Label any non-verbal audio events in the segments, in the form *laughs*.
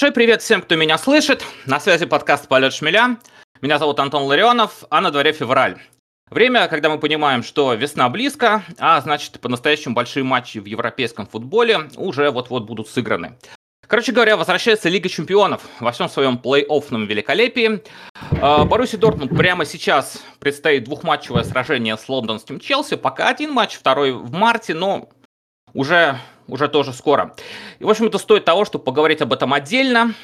Большой привет всем, кто меня слышит. На связи подкаст «Полет шмеля». Меня зовут Антон Ларионов, а на дворе февраль. Время, когда мы понимаем, что весна близко, а значит, по-настоящему большие матчи в европейском футболе уже вот-вот будут сыграны. Короче говоря, возвращается Лига Чемпионов во всем своем плей-оффном великолепии. А, Баруси Дортмунд прямо сейчас предстоит двухматчевое сражение с лондонским Челси. Пока один матч, второй в марте, но уже уже тоже скоро. И, в общем, это стоит того, чтобы поговорить об этом отдельно.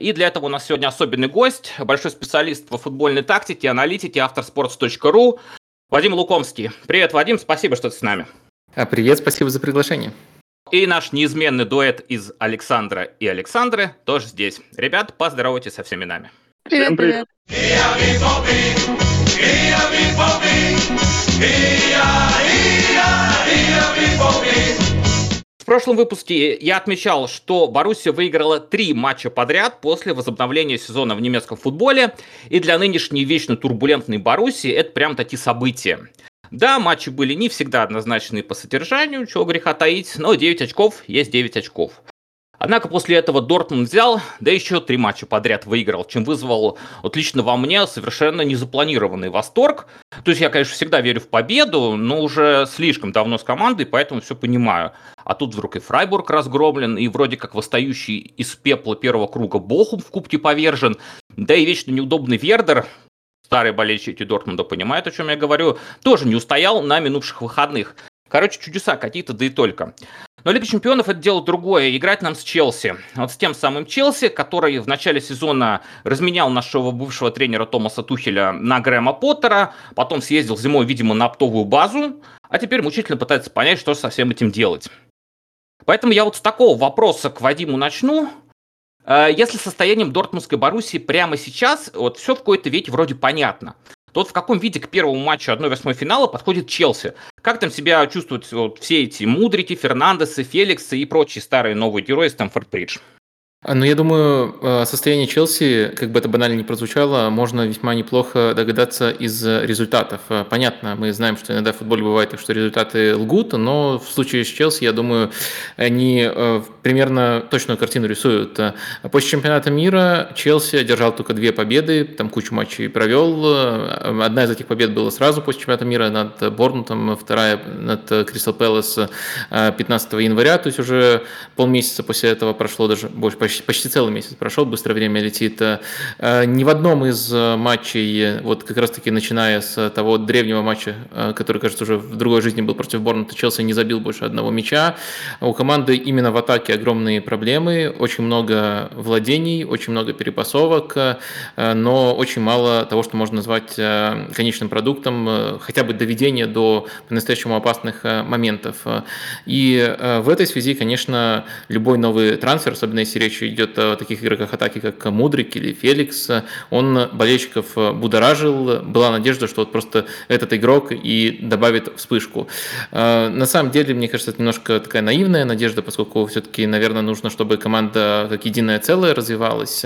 И для этого у нас сегодня особенный гость, большой специалист по футбольной тактике, аналитике, автор sports.ru Вадим Лукомский. Привет, Вадим, спасибо, что ты с нами. А привет, спасибо за приглашение. И наш неизменный дуэт из Александра и Александры тоже здесь. Ребят, поздоровайтесь со всеми нами. Привет, привет. В прошлом выпуске я отмечал, что Боруссия выиграла три матча подряд после возобновления сезона в немецком футболе, и для нынешней вечно турбулентной Боруссии это прям такие события. Да, матчи были не всегда однозначные по содержанию, чего греха таить, но 9 очков есть 9 очков. Однако после этого Дортмунд взял, да еще три матча подряд выиграл, чем вызвал вот лично во мне совершенно незапланированный восторг. То есть я, конечно, всегда верю в победу, но уже слишком давно с командой, поэтому все понимаю. А тут вдруг и Фрайбург разгромлен, и вроде как восстающий из пепла первого круга Бохум в кубке повержен, да и вечно неудобный Вердер, старые болельщики Дортмунда понимают, о чем я говорю, тоже не устоял на минувших выходных. Короче, чудеса какие-то, да и только. Но Лига Чемпионов это дело другое. Играть нам с Челси. Вот с тем самым Челси, который в начале сезона разменял нашего бывшего тренера Томаса Тухеля на Грэма Поттера, потом съездил зимой, видимо, на оптовую базу, а теперь мучительно пытается понять, что со всем этим делать. Поэтому я вот с такого вопроса к Вадиму начну. Э, если состоянием Дортмундской Боруссии прямо сейчас, вот все в какой-то веке вроде понятно то в каком виде к первому матчу 1-8 финала подходит Челси? Как там себя чувствуют вот, все эти Мудрики, Фернандесы, Феликсы и прочие старые новые герои Стэнфорд-Бридж? А, ну, я думаю, э, состояние Челси, как бы это банально не прозвучало, можно весьма неплохо догадаться из результатов. Э, понятно, мы знаем, что иногда в футболе бывает так, что результаты лгут, но в случае с Челси, я думаю, они э, примерно точную картину рисуют. После чемпионата мира Челси одержал только две победы, там кучу матчей провел. Одна из этих побед была сразу после чемпионата мира над Борнутом, вторая над Кристал Пэлас 15 января, то есть уже полмесяца после этого прошло даже больше, почти почти, почти целый месяц прошел, быстро время летит. Э, ни в одном из э, матчей, вот как раз-таки начиная с того древнего матча, э, который, кажется, уже в другой жизни был против Борнмута, Челси не забил больше одного мяча. У команды именно в атаке огромные проблемы, очень много владений, очень много перепасовок, но очень мало того, что можно назвать конечным продуктом, хотя бы доведения до по-настоящему опасных моментов. И в этой связи, конечно, любой новый трансфер, особенно если речь идет о таких игроках атаки, как Мудрик или Феликс, он болельщиков будоражил, была надежда, что вот просто этот игрок и добавит вспышку. А, на самом деле, мне кажется, это немножко такая наивная надежда, поскольку все-таки, наверное, нужно, чтобы команда как единое целое развивалась,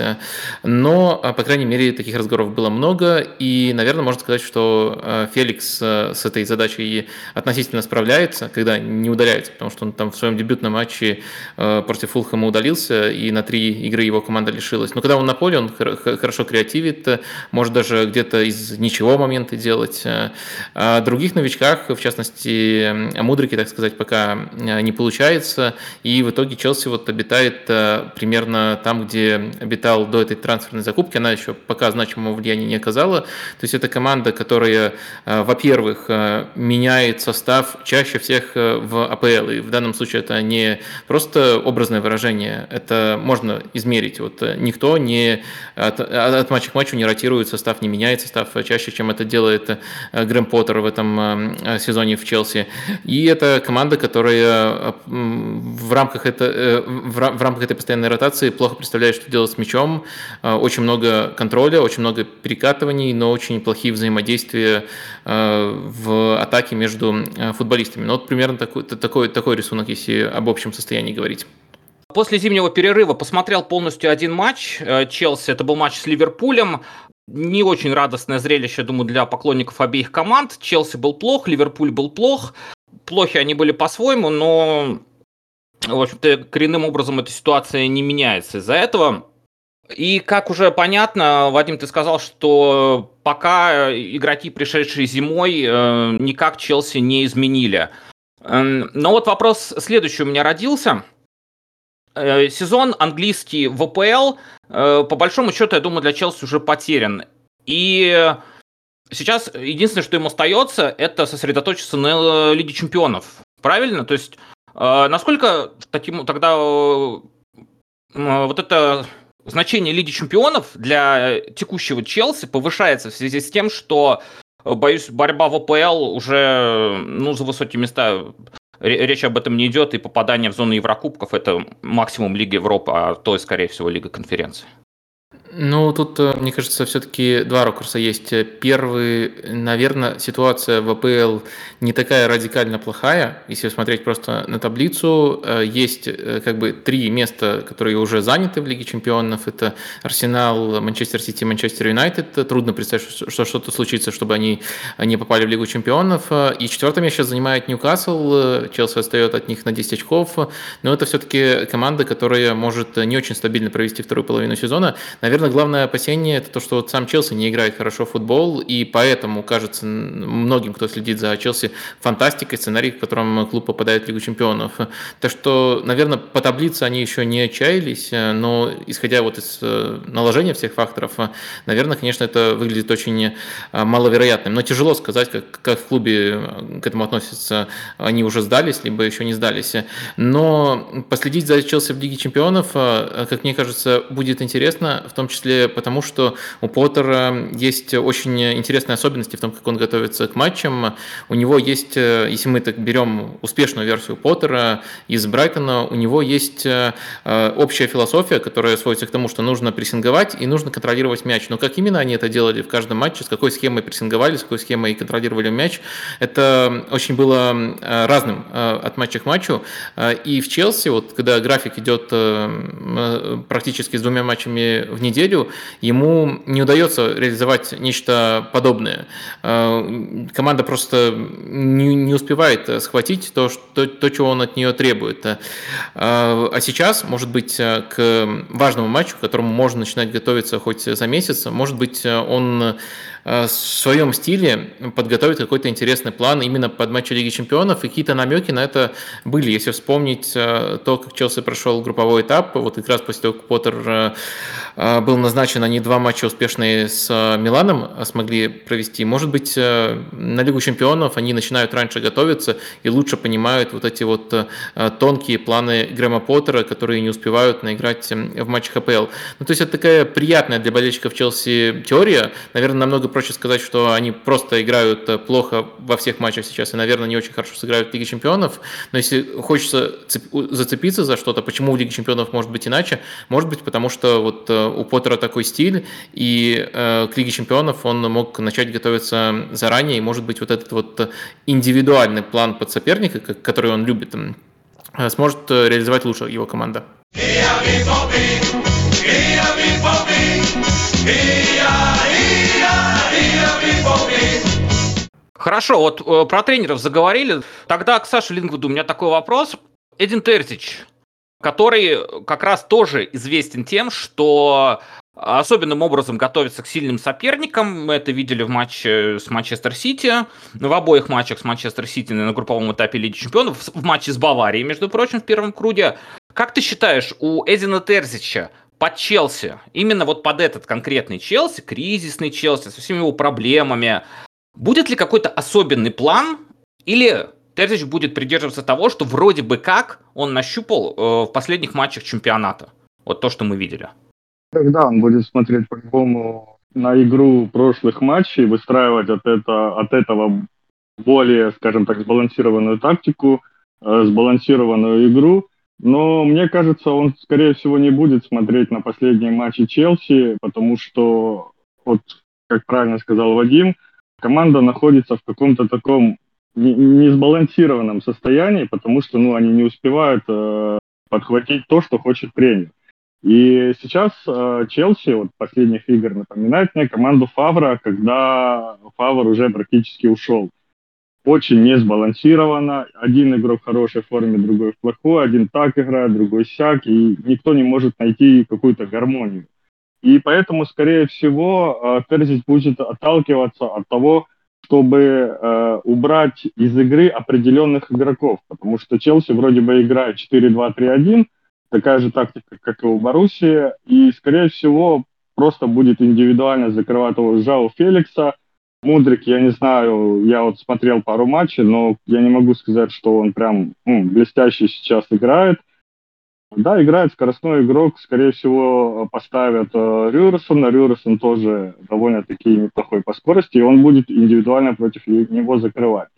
но, по крайней мере, таких разговоров было много, и, наверное, можно сказать, что Феликс с этой задачей относительно справляется, когда не удаляется, потому что он там в своем дебютном матче против Фулхэма удалился, и на три игры его команда лишилась. Но когда он на поле, он хорошо креативит, э, может даже где-то из ничего моменты делать. Э, а о других новичках, в частности, о Мудрике, так сказать, пока э, не получается. И в итоге Челси вот обитает примерно там, где обитал до этой трансферной закупки. Она еще пока значимого влияния не оказала. То есть это команда, которая, во-первых, меняет состав чаще всех в АПЛ. И в данном случае это не просто образное выражение, это можно измерить. Вот э, никто не от, от матча к матчу не ротирует состав, не меняет состав чаще, чем это делает э, Грэм Поттер в этом э, сезоне в Челси. И это команда, которая в рамках, это, в рамках этой постоянной ротации плохо представляет, что делать с мячом. Очень много контроля, очень много перекатываний, но очень плохие взаимодействия в атаке между футболистами. Ну, вот примерно такой, такой, такой рисунок, если об общем состоянии говорить. После зимнего перерыва посмотрел полностью один матч э, Челси. Это был матч с Ливерпулем. Не очень радостное зрелище, думаю, для поклонников обеих команд. Челси был плох, Ливерпуль был плох. Плохи они были по-своему, но В общем-то, коренным образом эта ситуация не меняется из-за этого. И как уже понятно, Вадим, ты сказал, что пока игроки, пришедшие зимой, э, никак Челси не изменили. Но вот вопрос следующий у меня родился. Э, сезон английский в АПЛ, э, по большому счету, я думаю, для Челси уже потерян. И сейчас единственное, что им остается, это сосредоточиться на Лиге Чемпионов. Правильно? То есть, насколько таким, тогда вот это значение Лиги Чемпионов для текущего Челси повышается в связи с тем, что, э, боюсь, борьба в АПЛ уже ну, за высокие места речь об этом не идет, и попадание в зону Еврокубков – это максимум Лиги Европы, а то, скорее всего, Лига конференции. Ну, тут, э, мне кажется, все-таки два ракурса есть. Первый, наверное, ситуация в АПЛ не такая радикально плохая. Если смотреть просто на таблицу, э, есть э, как бы три места, которые уже заняты в Лиге Чемпионов. Это Арсенал, Манчестер Сити, Манчестер Юнайтед. Трудно представить, что что-то случится, чтобы они не попали в Лигу Чемпионов. И четвертое место занимает Ньюкасл. Челси остается от них на 10 очков. Но это все-таки команда, которая может не очень стабильно провести вторую половину сезона. Наверное, Наверное, главное опасение это то, что вот сам Челси не играет хорошо в футбол, и поэтому кажется многим, кто следит за Челси, фантастикой сценарий, в котором клуб попадает в Лигу чемпионов. Так что, наверное, по таблице они еще не отчаялись, но исходя вот из э, наложения всех факторов, наверное, конечно, это выглядит очень э, маловероятным. Но тяжело сказать, как, как в клубе э, к этому относятся. Они уже сдались, либо еще не сдались. Но последить за Челси в Лиге чемпионов, как мне кажется, будет интересно, в том числе потому, что у Поттера есть очень интересные особенности в том, как он готовится к матчам. У него есть, э, если мы так берем успешную версию Поттера из Брайтона, у него есть э, общая философия, которая сводится к тому, что нужно прессинговать и нужно контролировать мяч. Но как именно они это делали в каждом матче, с какой схемой прессинговали, с какой схемой контролировали мяч, это очень было э, разным от матча к матчу. И в Челси, вот когда график идет практически с двумя матчами в неделю, неделю ему не удается реализовать нечто подобное. Э, команда просто не, не успевает схватить то, что, то, чего он от нее требует. Э, а сейчас, может быть, к важному матчу, к которому можно начинать готовиться хоть за месяц, может быть, он Э, в своем стиле подготовить какой-то интересный план именно под матчи Лиги Чемпионов, и какие-то намеки на это были. Если вспомнить э, то, как Челси прошел групповой этап, вот как раз после того, как Поттер э, был назначен, они два матча успешные с Миланом смогли провести. Может быть, на Лигу Чемпионов они начинают раньше готовиться и лучше понимают вот эти вот тонкие планы Грэма Поттера, которые не успевают наиграть в матчах АПЛ. Ну, то есть это такая приятная для болельщиков Челси теория, наверное, намного проще сказать, что они просто играют э, плохо во всех матчах сейчас и, наверное, не очень хорошо сыграют в Лиге Чемпионов. Но если хочется зацепиться за что-то, почему в Лиге Чемпионов может быть иначе? Может быть, потому что вот э, у Поттера такой стиль, и э, к Лиге Чемпионов он мог начать готовиться заранее, и, может быть, вот этот вот индивидуальный план под соперника, который он любит, сможет реализовать лучше его команда. Хорошо, вот э, про тренеров заговорили. Тогда к Саше Лингвуду у меня такой вопрос. Эдин Терзич, который как раз тоже известен тем, что особенным образом готовится к сильным соперникам. Мы это видели в матче с Манчестер Сити, в обоих матчах с Манчестер Сити на групповом этапе Лиги Чемпионов, в матче с Баварией, между прочим, в первом круге. Как ты считаешь, у Эдина Терзича под Челси, именно вот под этот конкретный Челси, кризисный Челси, со всеми его проблемами, Будет ли какой-то особенный план или Терзич будет придерживаться того, что вроде бы как он нащупал э, в последних матчах чемпионата? Вот то, что мы видели. Тогда он будет смотреть по-любому на игру прошлых матчей, выстраивать от, это, от этого более, скажем так, сбалансированную тактику, э, сбалансированную игру. Но мне кажется, он, скорее всего, не будет смотреть на последние матчи Челси, потому что, вот, как правильно сказал Вадим, команда находится в каком-то таком несбалансированном состоянии, потому что ну, они не успевают э, подхватить то, что хочет тренер. И сейчас э, Челси, вот последних игр, напоминает мне команду Фавра, когда Фавр уже практически ушел. Очень не сбалансировано. Один игрок в хорошей форме, другой в плохой, один так играет, другой сяк, и никто не может найти какую-то гармонию. И поэтому, скорее всего, Терзич будет отталкиваться от того, чтобы э, убрать из игры определенных игроков, потому что Челси вроде бы играет 4-2-3-1, такая же тактика, как и у Боруссии, и, скорее всего, просто будет индивидуально закрывать его Жао Феликса. Мудрик, я не знаю, я вот смотрел пару матчей, но я не могу сказать, что он прям ну, блестяще сейчас играет. Да, играет скоростной игрок, скорее всего, поставят э, Рюрсона. Рюрсон тоже довольно-таки неплохой по скорости, и он будет индивидуально против него закрывать.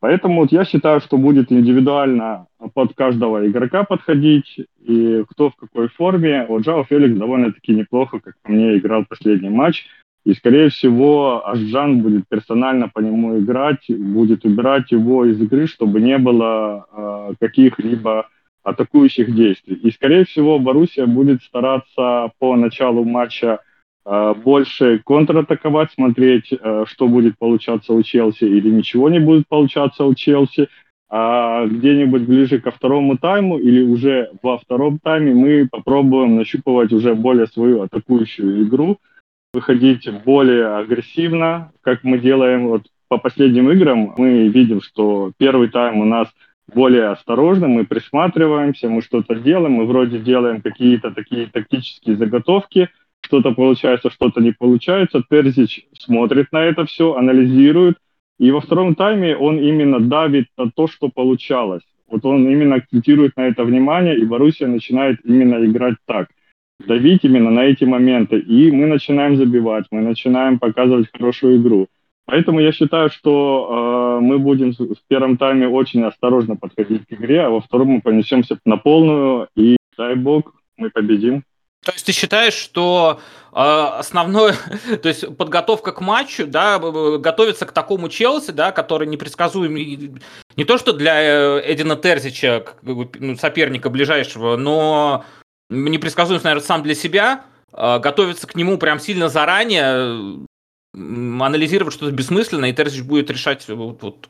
Поэтому вот я считаю, что будет индивидуально под каждого игрока подходить, и кто в какой форме. Вот Жао Феликс довольно-таки неплохо, как по мне, играл последний матч. И, скорее всего, Ашджан будет персонально по нему играть, будет убирать его из игры, чтобы не было э, каких-либо атакующих действий. И, скорее всего, Боруссия будет стараться по началу матча э, больше контратаковать, смотреть, э, что будет получаться у Челси или ничего не будет получаться у Челси. А где-нибудь ближе ко второму тайму или уже во втором тайме мы попробуем нащупывать уже более свою атакующую игру, выходить более агрессивно, как мы делаем вот по последним играм. Мы видим, что первый тайм у нас – более осторожны, мы присматриваемся, мы что-то делаем, мы вроде делаем какие-то такие тактические заготовки, что-то получается, что-то не получается. Терзич смотрит на это все, анализирует, и во втором тайме он именно давит на то, что получалось. Вот он именно акцентирует на это внимание, и Боруссия начинает именно играть так. Давить именно на эти моменты. И мы начинаем забивать, мы начинаем показывать хорошую игру. Поэтому я считаю, что э, мы будем в первом тайме очень осторожно подходить к игре, а во втором мы понесемся на полную, и дай бог, мы победим. То есть ты считаешь, что э, основное, *laughs* то есть подготовка к матчу, да, готовится к такому Челси, да, который непредсказуем не то что для э, Эдина Терзича, ну, соперника ближайшего, но непредсказуем, наверное, сам для себя, э, готовится к нему прям сильно заранее, анализировать что-то бессмысленное, и Терзич будет решать вот, вот,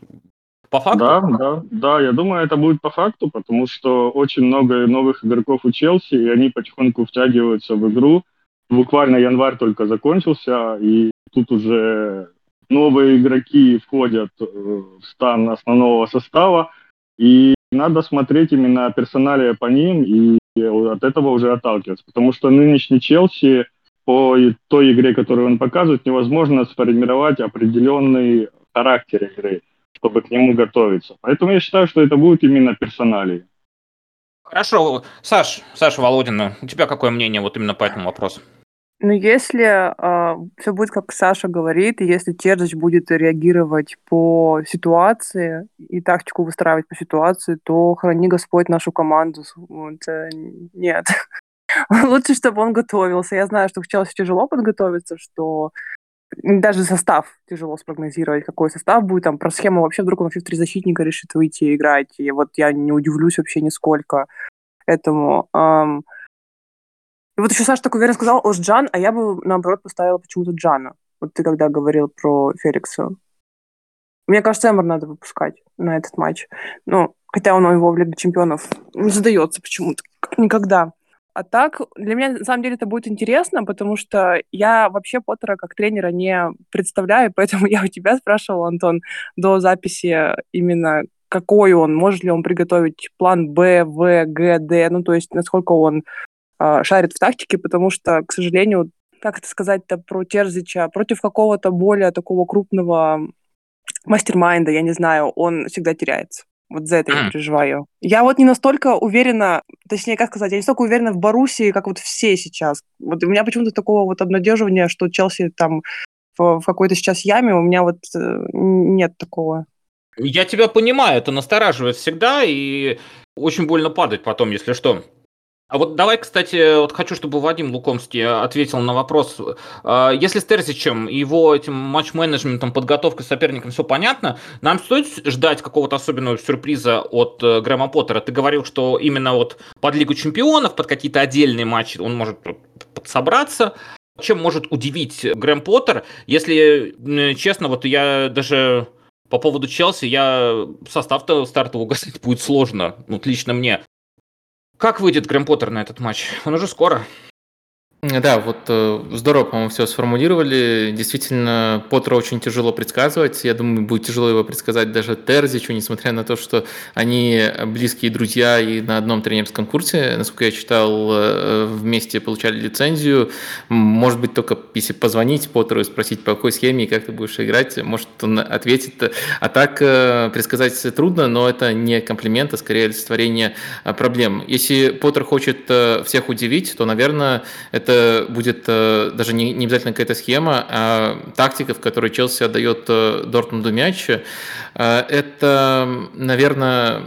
по факту? Да, да, да, я думаю, это будет по факту, потому что очень много новых игроков у Челси, и они потихоньку втягиваются в игру. Буквально январь только закончился, и тут уже новые игроки входят э, в стан основного состава, и надо смотреть именно персоналия по ним и от этого уже отталкиваться, потому что нынешний Челси по той игре, которую он показывает, невозможно сформировать определенный характер игры, чтобы к нему готовиться. Поэтому я считаю, что это будет именно персоналии. Хорошо. Саш, Саша Володина, у тебя какое мнение вот именно по этому вопросу? Ну, если э, а, все будет, как Саша говорит, и если Терзич будет реагировать по ситуации и тактику выстраивать по ситуации, то храни Господь нашу команду. Вот, э, нет. *laughs* Лучше, чтобы он готовился. Я знаю, что в Челси тяжело подготовиться, что даже состав тяжело спрогнозировать, какой состав будет. Там про схему вообще вдруг он вообще в три защитника решит выйти и играть. И вот я не удивлюсь вообще нисколько этому. Um, и вот еще Саша так уверенно сказал о Джан, а я бы, наоборот, поставила почему-то Джана. Вот ты когда говорил про Феликса. Мне кажется, Эмор надо выпускать на этот матч. Ну, хотя он его в Лиге Чемпионов не задается почему-то, никогда. А так, для меня, на самом деле, это будет интересно, потому что я вообще Поттера как тренера не представляю, *laughs* поэтому я у тебя спрашивала, Антон, до записи именно какой он, может ли он приготовить план Б, В, Г, Д, ну, то есть насколько он шарит в тактике, потому что, к сожалению, как это сказать-то про Терзича, против какого-то более такого крупного мастер-майнда, я не знаю, он всегда теряется. Вот за это я переживаю. Я вот не настолько уверена, точнее, как сказать, я не столько уверена в Боруссии, как вот все сейчас. Вот у меня почему-то такого вот обнадеживания, что Челси там в, в какой-то сейчас яме, у меня вот э, нет такого. Я тебя понимаю, это настораживает всегда, и очень больно падать потом, если что. А вот давай, кстати, вот хочу, чтобы Вадим Лукомский ответил на вопрос. А, если с Терзичем и его этим матч-менеджментом, подготовкой соперником все понятно, нам стоит ждать какого-то особенного сюрприза от э, Грэма Поттера? Ты говорил, что именно вот под Лигу Чемпионов, под какие-то отдельные матчи он может подсобраться. Чем может удивить Грэм Поттер, если, честно, вот я даже по поводу Челси, я состав-то стартовый угасить *laughs* будет сложно, ну, лично мне. Как выйдет Грэм Поттер на этот матч? Он уже скоро. Да, вот э, здорово, по-моему, все сформулировали. Действительно, Поттера очень тяжело предсказывать. Я думаю, будет тяжело его предсказать даже Терзичу, несмотря на то, что они близкие друзья и на одном тренерском курсе, насколько я читал, э, вместе получали лицензию. Может быть, только если позвонить Поттеру и спросить, по какой схеме и как ты будешь играть, может, он ответит. А так э, предсказать трудно, но это не комплимент, а скорее олицетворение проблем. Если Поттер хочет всех удивить, то, наверное, это это будет э, даже не, не обязательно какая-то схема, а тактика, в которой Челси отдает э, Дортмунду мяч. Э, это, наверное,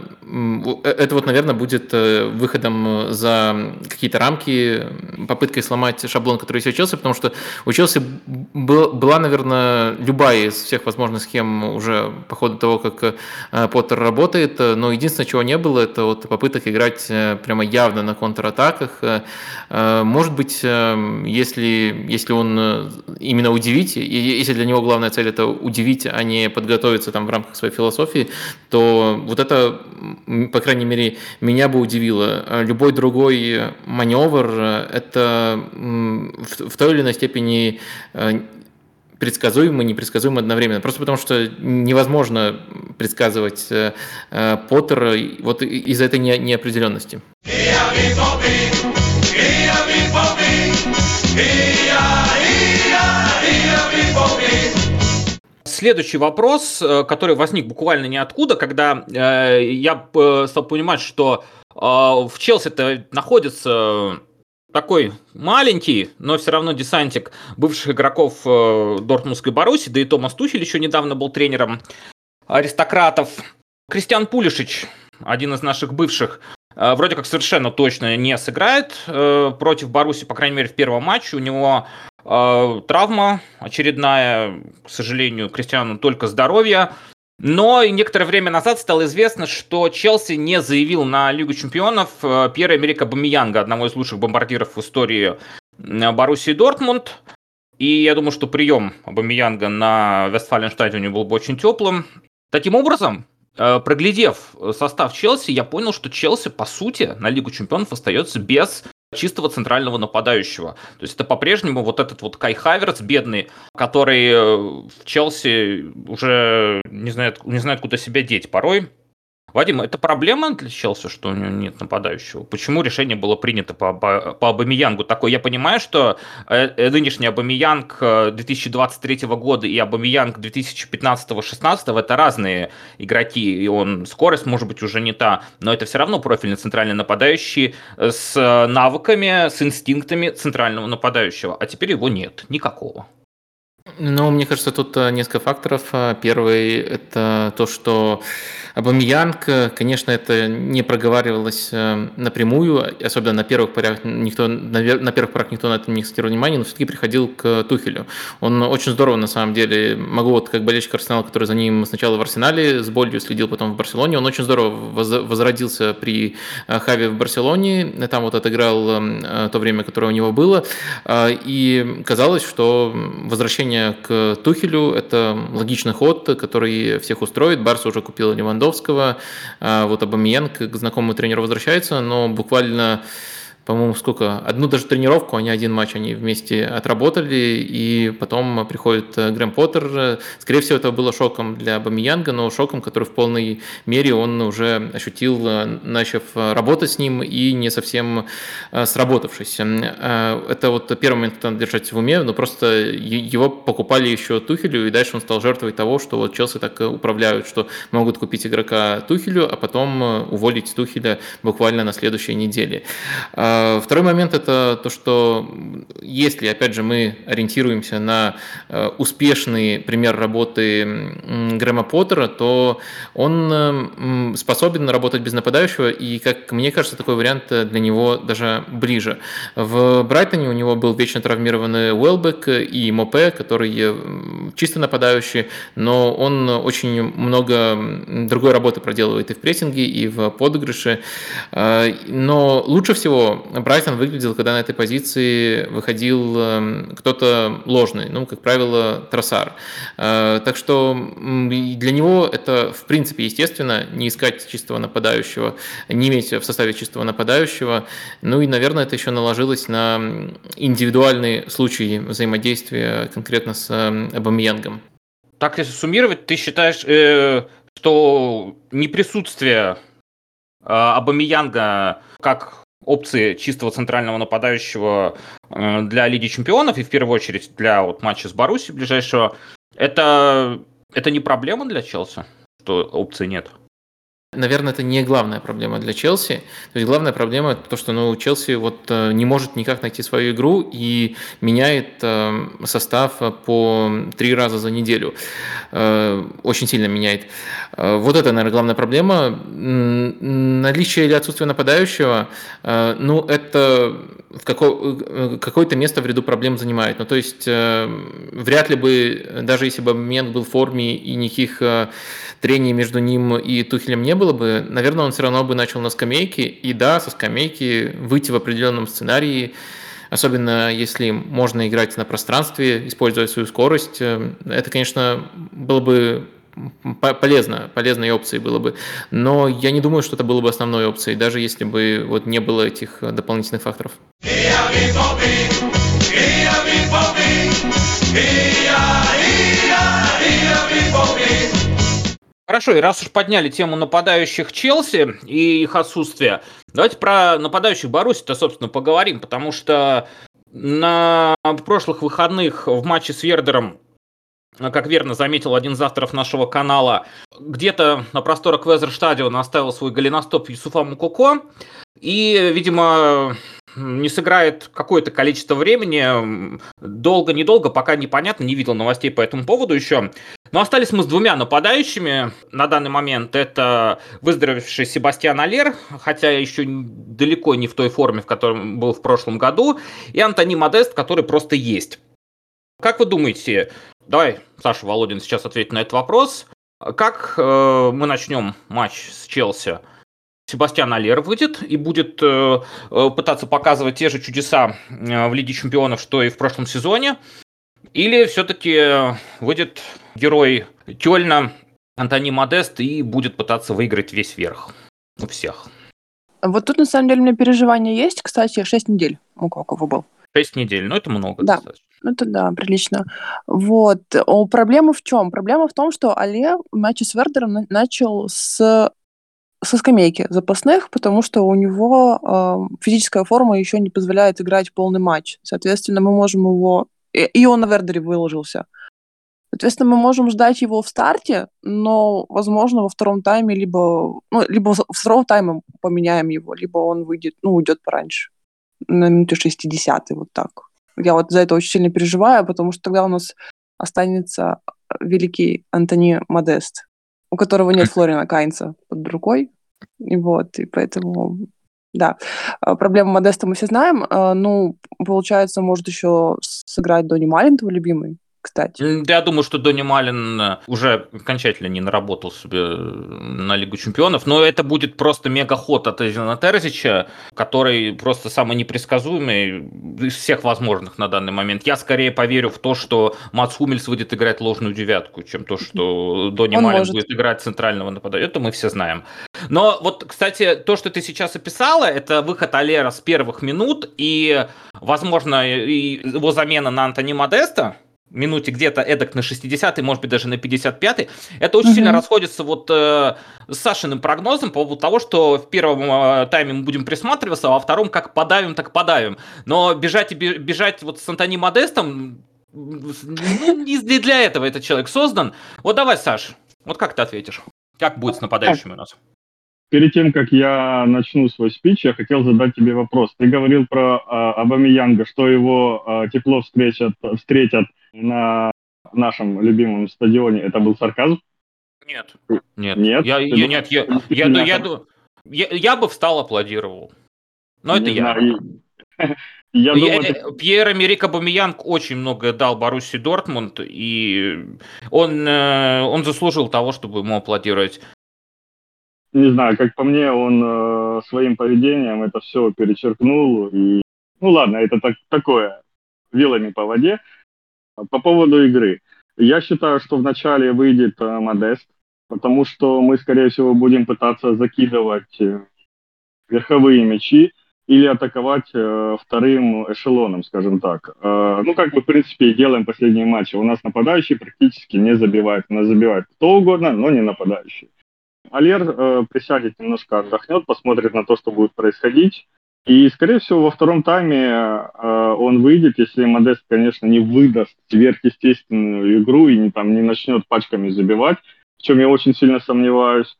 это вот, наверное, будет выходом за какие-то рамки, попыткой сломать шаблон, который есть у Челси, потому что у Челси была, наверное, любая из всех возможных схем уже по ходу того, как Поттер работает, но единственное, чего не было, это вот попыток играть прямо явно на контратаках. Может быть, если, если он э, именно удивить, если для него главная цель это удивить, а не подготовиться там в рамках своей философии, то вот это, по крайней мере, меня бы удивило. А любой другой маневр э, это в, в той или иной степени э, предсказуемо и непредсказуемо одновременно. Просто потому что невозможно предсказывать э, Поттера вот из-за этой неопределенности. Следующий вопрос, э, который возник буквально ниоткуда, когда э, я э, стал понимать, что в Челси-то находится такой маленький, но все равно десантик бывших игроков Дортмундской Баруси, да и Томас Тухель еще недавно был тренером аристократов. Кристиан Пулишич, один из наших бывших, вроде как совершенно точно не сыграет против Баруси, по крайней мере, в первом матче. У него травма очередная, к сожалению, Кристиану только здоровье. Но некоторое время назад стало известно, что Челси не заявил на Лигу чемпионов Пьера Америка Бамиянга, одного из лучших бомбардиров в истории Боруссии Дортмунд. И я думаю, что прием Бамиянга на Вестфаленштадионе был бы очень теплым. Таким образом, Э, проглядев состав Челси, я понял, что Челси, по сути, на Лигу чемпионов остается без чистого центрального нападающего. То есть это по-прежнему вот этот вот Кай Хаверц бедный, который э, в Челси уже не знает, не знает, куда себя деть порой. Вадим, это проблема для Челси, что у него нет нападающего? Почему решение было принято по, по Абамиянгу такое? Я понимаю, что э, э нынешний Абамиянг 2023 э, года и Абамиянг 2015-16 это разные игроки, и он скорость может быть уже не та, но это все равно профильный центральный нападающий с навыками, с инстинктами центрального нападающего, а теперь его нет, никакого. Ну, мне кажется, тут э, несколько факторов. Первый – это то, что Абамиянг, конечно, это не проговаривалось э, напрямую, особенно на первых порах никто, на первых порах никто на это не акцентировал внимание, но все-таки приходил к Тухелю. Он очень здорово, на самом деле, могу вот как болельщик Арсенала, который за ним сначала в Арсенале с болью следил, потом в Барселоне, он очень здорово возродился при э, Хаве в Барселоне, там вот отыграл э, то время, которое у него было, и казалось, что возвращение к Тухелю – это логичный ход, который всех устроит. Барса уже Левандовского, Левандовского. А, вот Абамиенко к знакомому тренеру возвращается, но буквально по-моему, сколько, одну даже тренировку, они один матч они вместе отработали, и потом приходит э, Грэм Поттер. Скорее всего, это было шоком для Бамиянга, но шоком, который в полной мере он уже ощутил, э, начав работать с ним и не совсем э, сработавшись. Это вот первый момент, надо держать в уме, но просто его покупали еще Тухелю, и дальше он стал жертвой того, что вот Челси так управляют, что могут купить игрока Тухелю, а потом уволить Тухеля буквально на следующей неделе. Второй момент это то, что если, опять же, мы ориентируемся на э, успешный пример работы Грэма Поттера, то он способен работать без нападающего, и, как мне кажется, такой вариант для него даже ближе. В Брайтоне у него был вечно травмированный Уэлбек и Мопе, который чисто нападающий, но он очень много другой работы проделывает и в прессинге, и в подыгрыше. А, но лучше всего Брайтон выглядел, когда на этой позиции выходил эм, кто-то ложный, ну, как правило, Тросар. Э, так что для него это, в принципе, естественно, не искать чистого нападающего, не иметь в составе чистого нападающего. Ну и, наверное, это еще наложилось на индивидуальные случаи взаимодействия конкретно с эм, Абамиянгом. Так, если суммировать, ты считаешь, э, что неприсутствие э, Абамиянга как опции чистого центрального нападающего э, для Лиги Чемпионов и в первую очередь для вот матча с Баруси ближайшего, это, это не проблема для Челси, что опции нет? Наверное, это не главная проблема для Челси. То есть главная проблема то, что ну, Челси вот э, не может никак найти свою игру и меняет э, состав по три раза за неделю. Э, очень сильно меняет. Вот это, наверное, главная проблема. Наличие или отсутствие нападающего, ну, это в какое-то место в ряду проблем занимает. Ну, то есть вряд ли бы, даже если бы момент был в форме и никаких трений между ним и Тухелем не было бы, наверное, он все равно бы начал на скамейке. И да, со скамейки выйти в определенном сценарии, особенно если можно играть на пространстве, используя свою скорость, э, это, конечно, было бы полезно, полезной опцией было бы. Но я не думаю, что это было бы основной опцией, даже если бы вот не было этих дополнительных факторов. Хорошо, и раз уж подняли тему нападающих Челси и их отсутствия, давайте про нападающих Баруси-то, собственно, поговорим, потому что на прошлых выходных в матче с Вердером, как верно заметил один из авторов нашего канала, где-то на просторах Везерштадиона оставил свой голеностоп Юсуфа Мукуко, и, видимо, не сыграет какое-то количество времени, долго-недолго, пока непонятно, не видел новостей по этому поводу еще. Но остались мы с двумя нападающими на данный момент. Это выздоровевший Себастьян Алер, хотя еще далеко не в той форме, в которой был в прошлом году, и Антони Модест, который просто есть. Как вы думаете, давай Саша Володин сейчас ответит на этот вопрос, как э, мы начнем матч с Челси? Себастьян Алер выйдет и будет э, э, пытаться показывать те же чудеса э, в Лиге Чемпионов, что и в прошлом сезоне. Или все-таки выйдет герой Кёльна Антони Модест и будет пытаться выиграть весь верх у всех. Вот тут на самом деле у меня переживания есть. Кстати, 6 недель у кого был. 6 недель, ну это много. Да, достаточно. Ну, это да, прилично. Вот. Проблема в чем? Проблема в том, что Але в матче с Вердером начал с со скамейки запасных, потому что у него э, физическая форма еще не позволяет играть полный матч. Соответственно, мы можем его... И он на Вердере выложился. Соответственно, мы можем ждать его в старте, но, возможно, во втором тайме либо... Ну, либо во втором тайме поменяем его, либо он выйдет, ну, уйдет пораньше. На минуте 60 вот так. Я вот за это очень сильно переживаю, потому что тогда у нас останется великий Антони Модест, у которого нет Флорина Кайнца под рукой. И вот, и поэтому, да. А, проблему Модеста мы все знаем. А, ну, получается, может еще сыграть Дони Малин, твой любимый кстати. Я думаю, что Донни Малин э, уже окончательно не наработал себе э, на Лигу Чемпионов, но это будет просто мега-ход от Эзина Терзича, который просто самый непредсказуемый из всех возможных на данный момент. Я скорее поверю в то, что Мац Хумельс будет играть ложную девятку, чем то, что Донни Он Малин может. будет играть центрального нападающего. Это мы все знаем. Но вот, кстати, то, что ты сейчас описала, это выход Алера с первых минут и, возможно, его замена на Антони Модеста, минуте где-то эдак на 60-й, может быть, даже на 55-й. Это очень mm-hmm. сильно расходится вот э, с Сашиным прогнозом по поводу того, что в первом э, тайме мы будем присматриваться, а во втором как подавим, так подавим. Но бежать и бежать вот с Антони Модестом, ну, не для этого этот человек создан. Вот давай, Саш, вот как ты ответишь? Как будет с нападающими у нас? Перед тем, как я начну свой спич, я хотел задать тебе вопрос. Ты говорил про э, Абамиянга, что его э, тепло встретят, встретят на нашем любимом стадионе. Это был сарказм? Нет. Нет. Нет? Я, я, нет, я, я, я, я, я, я бы встал, аплодировал. Но это я. *laughs* Я думаю, это... Пьер Америк Абамиянг очень многое дал Боруссии Дортмунд, и он, он заслужил того, чтобы ему аплодировать не знаю, как по мне, он э, своим поведением это все перечеркнул. И, ну ладно, это так, такое, вилами по воде. По поводу игры. Я считаю, что вначале выйдет э, Модест, потому что мы, скорее всего, будем пытаться закидывать э, верховые мячи или атаковать э, вторым эшелоном, скажем так. Э, ну, как мы, в принципе, и делаем последние матчи. У нас нападающий практически не забивает. У нас забивает кто угодно, но не нападающий. Алер э, присядет немножко, отдохнет, посмотрит на то, что будет происходить. И, скорее всего, во втором тайме э, он выйдет, если Модест, конечно, не выдаст сверхъестественную игру и не, там, не начнет пачками забивать, в чем я очень сильно сомневаюсь.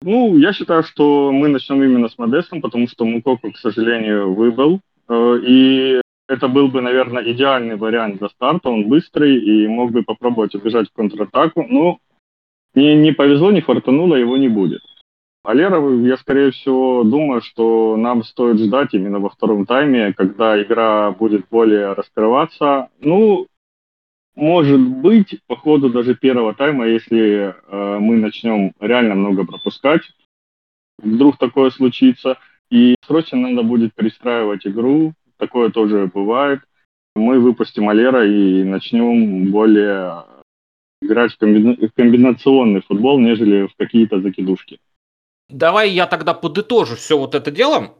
Ну, я считаю, что мы начнем именно с Модестом, потому что Мукоку, к сожалению, выбыл. Э, и это был бы, наверное, идеальный вариант для старта. Он быстрый и мог бы попробовать убежать в контратаку. Но не, не повезло, не фартануло, его не будет. А Лера, я, скорее всего, думаю, что нам стоит ждать именно во втором тайме, когда игра будет более раскрываться. Ну, может быть, по ходу даже первого тайма, если э, мы начнем реально много пропускать, вдруг такое случится, и срочно надо будет перестраивать игру, такое тоже бывает. Мы выпустим Алера и начнем более играть в, комбина... в комбинационный футбол, нежели в какие-то закидушки. Давай я тогда подытожу все вот это дело,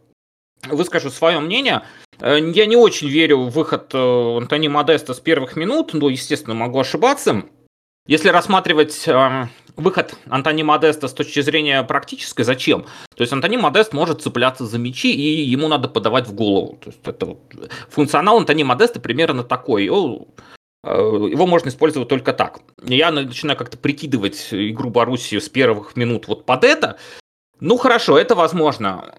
выскажу свое мнение. Э, я не очень верю в выход э, Антони Модеста с первых минут, но, естественно, могу ошибаться. Если рассматривать э, выход Антони Модеста с точки зрения практической, зачем? То есть Антони Модест может цепляться за мячи, и ему надо подавать в голову. То есть это вот функционал Антони Модеста примерно такой. Его можно использовать только так. Я начинаю как-то прикидывать игру Боруссии с первых минут вот под это. Ну хорошо, это возможно.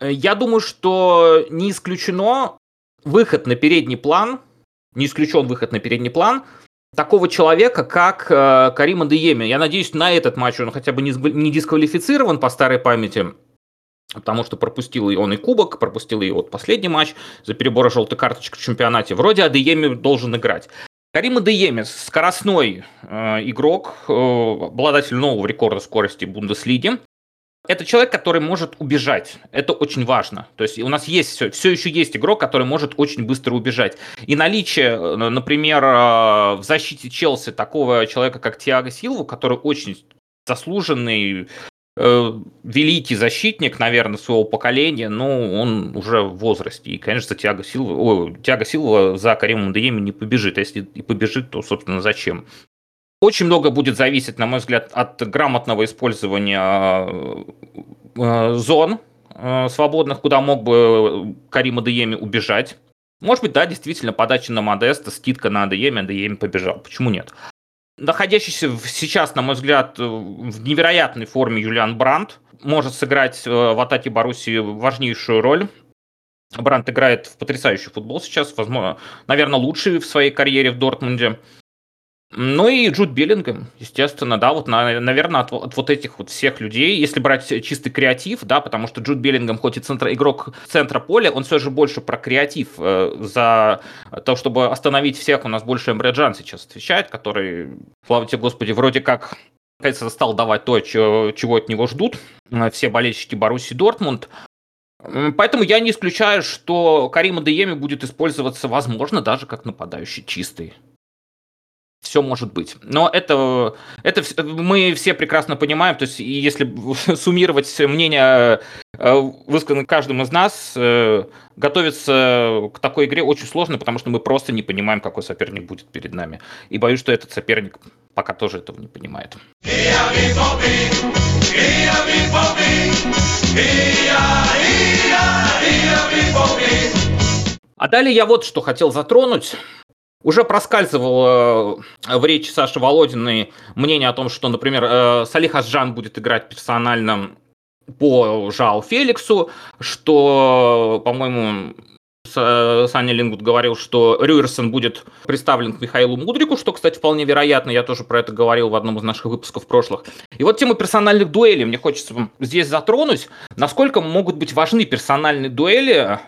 Я думаю, что не исключено выход на передний план, не исключен выход на передний план такого человека, как э, Карима Дееми. Я надеюсь, на этот матч он хотя бы не, не дисквалифицирован по старой памяти, потому что пропустил и он и кубок, пропустил и вот последний матч за перебор желтой карточки в чемпионате. Вроде Адееми должен играть. Карим Адееми, скоростной э, игрок, э, обладатель нового рекорда скорости Бундеслиги это человек, который может убежать. Это очень важно. То есть у нас есть все, все еще есть игрок, который может очень быстро убежать. И наличие, э, например, э, в защите Челси такого человека, как Тиаго Силву, который очень заслуженный, великий защитник, наверное, своего поколения, но он уже в возрасте. И, конечно, Тиаго Силва, о, Тиаго Силва за Каримом Дееми не побежит. А если и побежит, то, собственно, зачем? Очень много будет зависеть, на мой взгляд, от грамотного использования э, э, зон э, свободных, куда мог бы Карим Адееми убежать. Может быть, да, действительно, подача на Модеста, скидка на Адееми, Адееми побежал. Почему нет? Находящийся сейчас, на мой взгляд, в невероятной форме Юлиан Брандт может сыграть в атаке Боруссии важнейшую роль. Брандт играет в потрясающий футбол сейчас, возможно, наверное, лучший в своей карьере в Дортмунде. Ну и Джуд Беллингем, естественно, да, вот, наверное, от, от вот этих вот всех людей, если брать чистый креатив, да, потому что Джуд Беллингем, хоть и центр, игрок центра поля, он все же больше про креатив, э, за то, чтобы остановить всех, у нас больше Эмбре Джан сейчас отвечает, который, слава тебе, Господи, вроде как наконец стал давать то, чего от него ждут э, все болельщики Баруси Дортмунд. Поэтому я не исключаю, что Карима Дееми будет использоваться, возможно, даже как нападающий чистый все может быть. Но это, это мы все прекрасно понимаем, то есть если *laughs* суммировать мнение, э, высказанное каждым из нас, э, готовиться к такой игре очень сложно, потому что мы просто не понимаем, какой соперник будет перед нами. И боюсь, что этот соперник пока тоже этого не понимает. А далее я вот что хотел затронуть. Уже проскальзывало э, в речи Саши Володиной мнение о том, что, например, э, Салих Асжан будет играть персонально по Жао Феликсу, что, по-моему, Саня Лингут говорил, что Рюерсон будет представлен к Михаилу Мудрику, что, кстати, вполне вероятно, я тоже про это говорил в одном из наших выпусков прошлых. И вот тему персональных дуэлей мне хочется здесь затронуть. Насколько могут быть важны персональные дуэли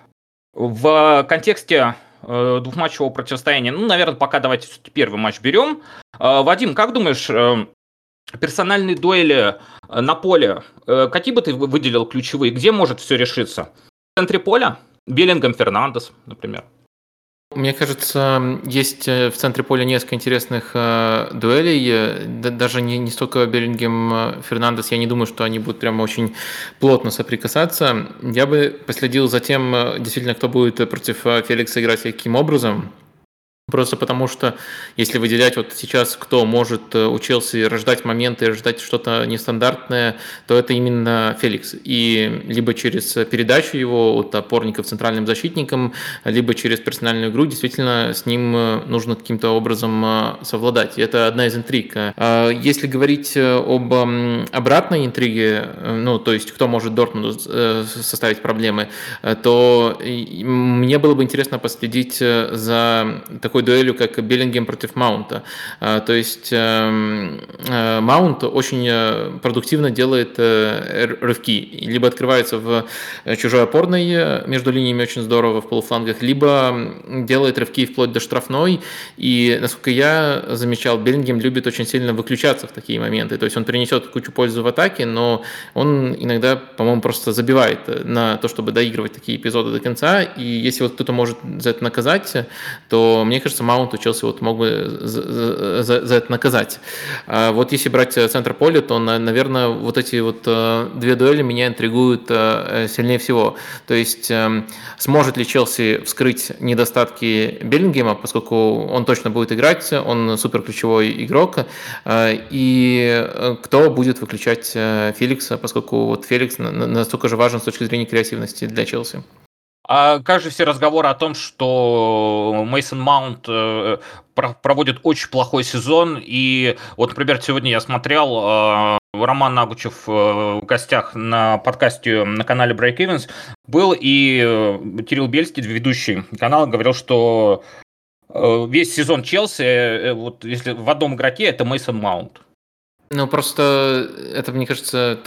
в контексте э, двухматчевого противостояния. Ну, наверное, пока давайте первый матч берем. Э, Вадим, как думаешь, э, персональные дуэли на поле, какие бы ты выделил ключевые? Где может все решиться? В центре поля? Беллингем Фернандес, например. Мне кажется, есть э, в центре поля несколько интересных э, дуэлей. Э, даже не, не столько Беллингем, Фернандес, я не думаю, что они будут прямо очень плотно соприкасаться. Я бы последил за тем, действительно, кто будет против Феликса играть каким образом. Просто потому что, если выделять вот сейчас, кто может э, у Челси рождать моменты, рождать что-то нестандартное, то это именно Феликс. И либо через передачу его от опорника центральным защитникам, либо через персональную игру, действительно с ним э, нужно каким-то образом э, совладать. Это одна из интриг. А если говорить об обратной интриге, ну, то есть кто может Дортмунду составить проблемы, то мне было бы интересно последить за такой такой дуэлью, как Беллингем против Маунта. А, то есть эм, э, Маунт очень э, продуктивно делает э, рывки. Либо открывается в чужой опорной между линиями очень здорово в полуфлангах, либо делает рывки вплоть до штрафной. И, насколько я замечал, Беллингем любит очень сильно выключаться в такие моменты. То есть он принесет кучу пользы в атаке, но он иногда, по-моему, просто забивает на то, чтобы доигрывать такие эпизоды до конца. И если вот кто-то может за это наказать, то мне кажется, кажется, Маунт у Челси вот мог бы за, за, за это наказать. А вот если брать э, центр поля, то, наверное, вот эти вот э, две дуэли меня интригуют э, сильнее всего. То есть, эм, сможет ли Челси вскрыть недостатки Беллингема, поскольку он точно будет играть, он супер ключевой игрок, и кто будет выключать Феликса, поскольку вот Феликс настолько же важен с точки зрения креативности для Челси. А же все разговоры о том, что Мейсон Маунт э, проводит очень плохой сезон, и вот, например, сегодня я смотрел э, Роман Нагучев э, в гостях на подкасте на канале Break Events был, и Кирилл Бельский, ведущий канала, говорил, что весь сезон Челси, вот если в одном игроке, это Мейсон Маунт. Ну, просто это, мне кажется,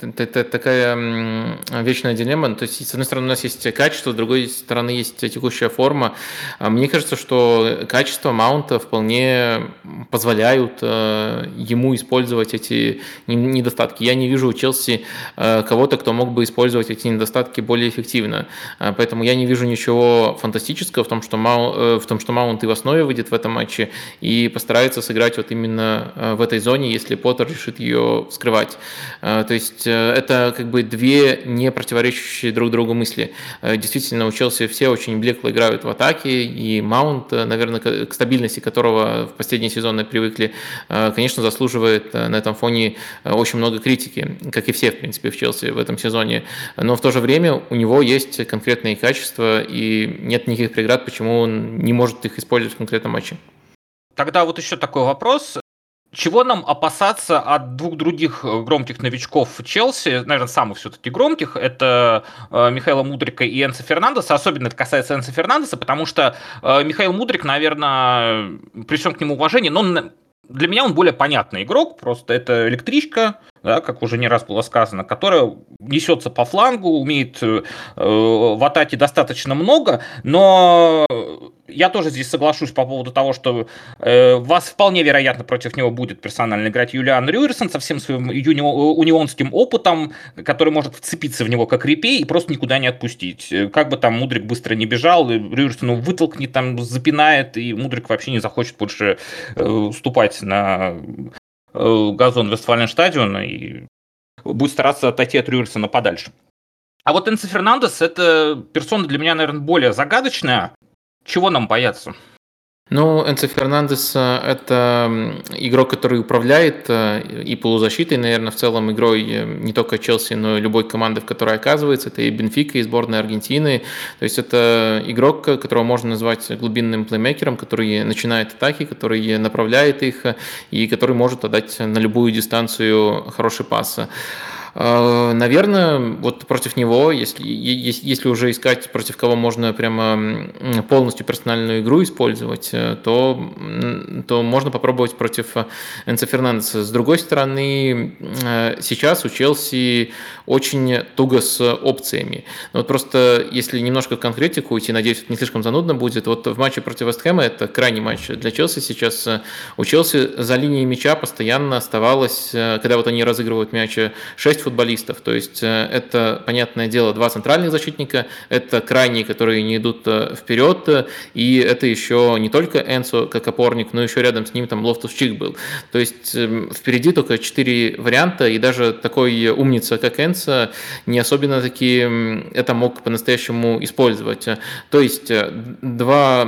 это такая вечная дилемма. То есть, с одной стороны, у нас есть качество, с другой стороны, есть текущая форма. А мне кажется, что качество маунта вполне позволяют э, ему использовать эти недостатки. Я не вижу у Челси э, кого-то, кто мог бы использовать эти недостатки более эффективно. А, поэтому я не вижу ничего фантастического в том, что, Мау, э, в том, что Маунт и в основе выйдет в этом матче и постарается сыграть вот именно в этой зоне, если Поттер решит ее вскрывать. То есть это как бы две не противоречащие друг другу мысли. Э, действительно, у Челси все очень блекло играют в атаке, и Маунт, э, наверное, к стабильности которого в последние сезоны привыкли, э, конечно, заслуживает на этом фоне очень много критики, как и все, в принципе, в Челси в этом сезоне. Но в то же время у него есть конкретные качества, и нет никаких преград, почему он не может их использовать в конкретном матче. Тогда вот еще такой вопрос. Чего нам опасаться от двух других э, громких новичков Челси, наверное, самых все-таки громких, это э, Михаила Мудрика и Энса Фернандеса, особенно это касается Энса Фернандеса, потому что э, Михаил Мудрик, наверное, при всем к нему уважении, но для меня он более понятный игрок, просто это электричка, да, как уже не раз было сказано, которая несется по флангу, умеет э, в атаке достаточно много, но я тоже здесь соглашусь по поводу того, что э, вас вполне вероятно против него будет персонально играть Юлиан Рюерсон со всем своим юни- унионским опытом, который может вцепиться в него как репей и просто никуда не отпустить. Как бы там Мудрик быстро не бежал, Рюерсон его вытолкнет, там запинает, и Мудрик вообще не захочет больше э, ступать на Э, газон Вестфален и будет стараться отойти от Рюрсона подальше. А вот Энцо Фернандес – это персона для меня, наверное, более загадочная. Чего нам бояться? Ну, Энцо Фернандес – это игрок, который управляет э, и полузащитой, наверное, в целом игрой э, не только Челси, но и любой команды, в которой оказывается. Это и Бенфика, и сборная Аргентины. То есть это игрок, которого можно назвать глубинным плеймейкером, который начинает атаки, который направляет их и который может отдать на любую дистанцию хороший пас. Э, наверное, вот против него, если, если уже искать, против кого можно прямо полностью персональную игру использовать, э, то, то можно попробовать против Энца Фернандеса. С другой стороны, сейчас у Челси очень туго с опциями. Но вот просто, если немножко в конкретику уйти, надеюсь, это не слишком занудно будет, вот в матче против Вестхэма, это крайний матч для Челси сейчас, у Челси за линией мяча постоянно оставалось, когда вот они разыгрывают мяч, 6 футболистов. То есть э, это, понятное дело, два центральных защитника, это крайние, которые не идут э, вперед, и это еще не только Энсо как опорник, но еще рядом с ним там Лофтус Чик был. То есть эм, впереди только четыре варианта, и даже такой умница, как Энсо, не особенно таки это мог по-настоящему использовать. То есть э, два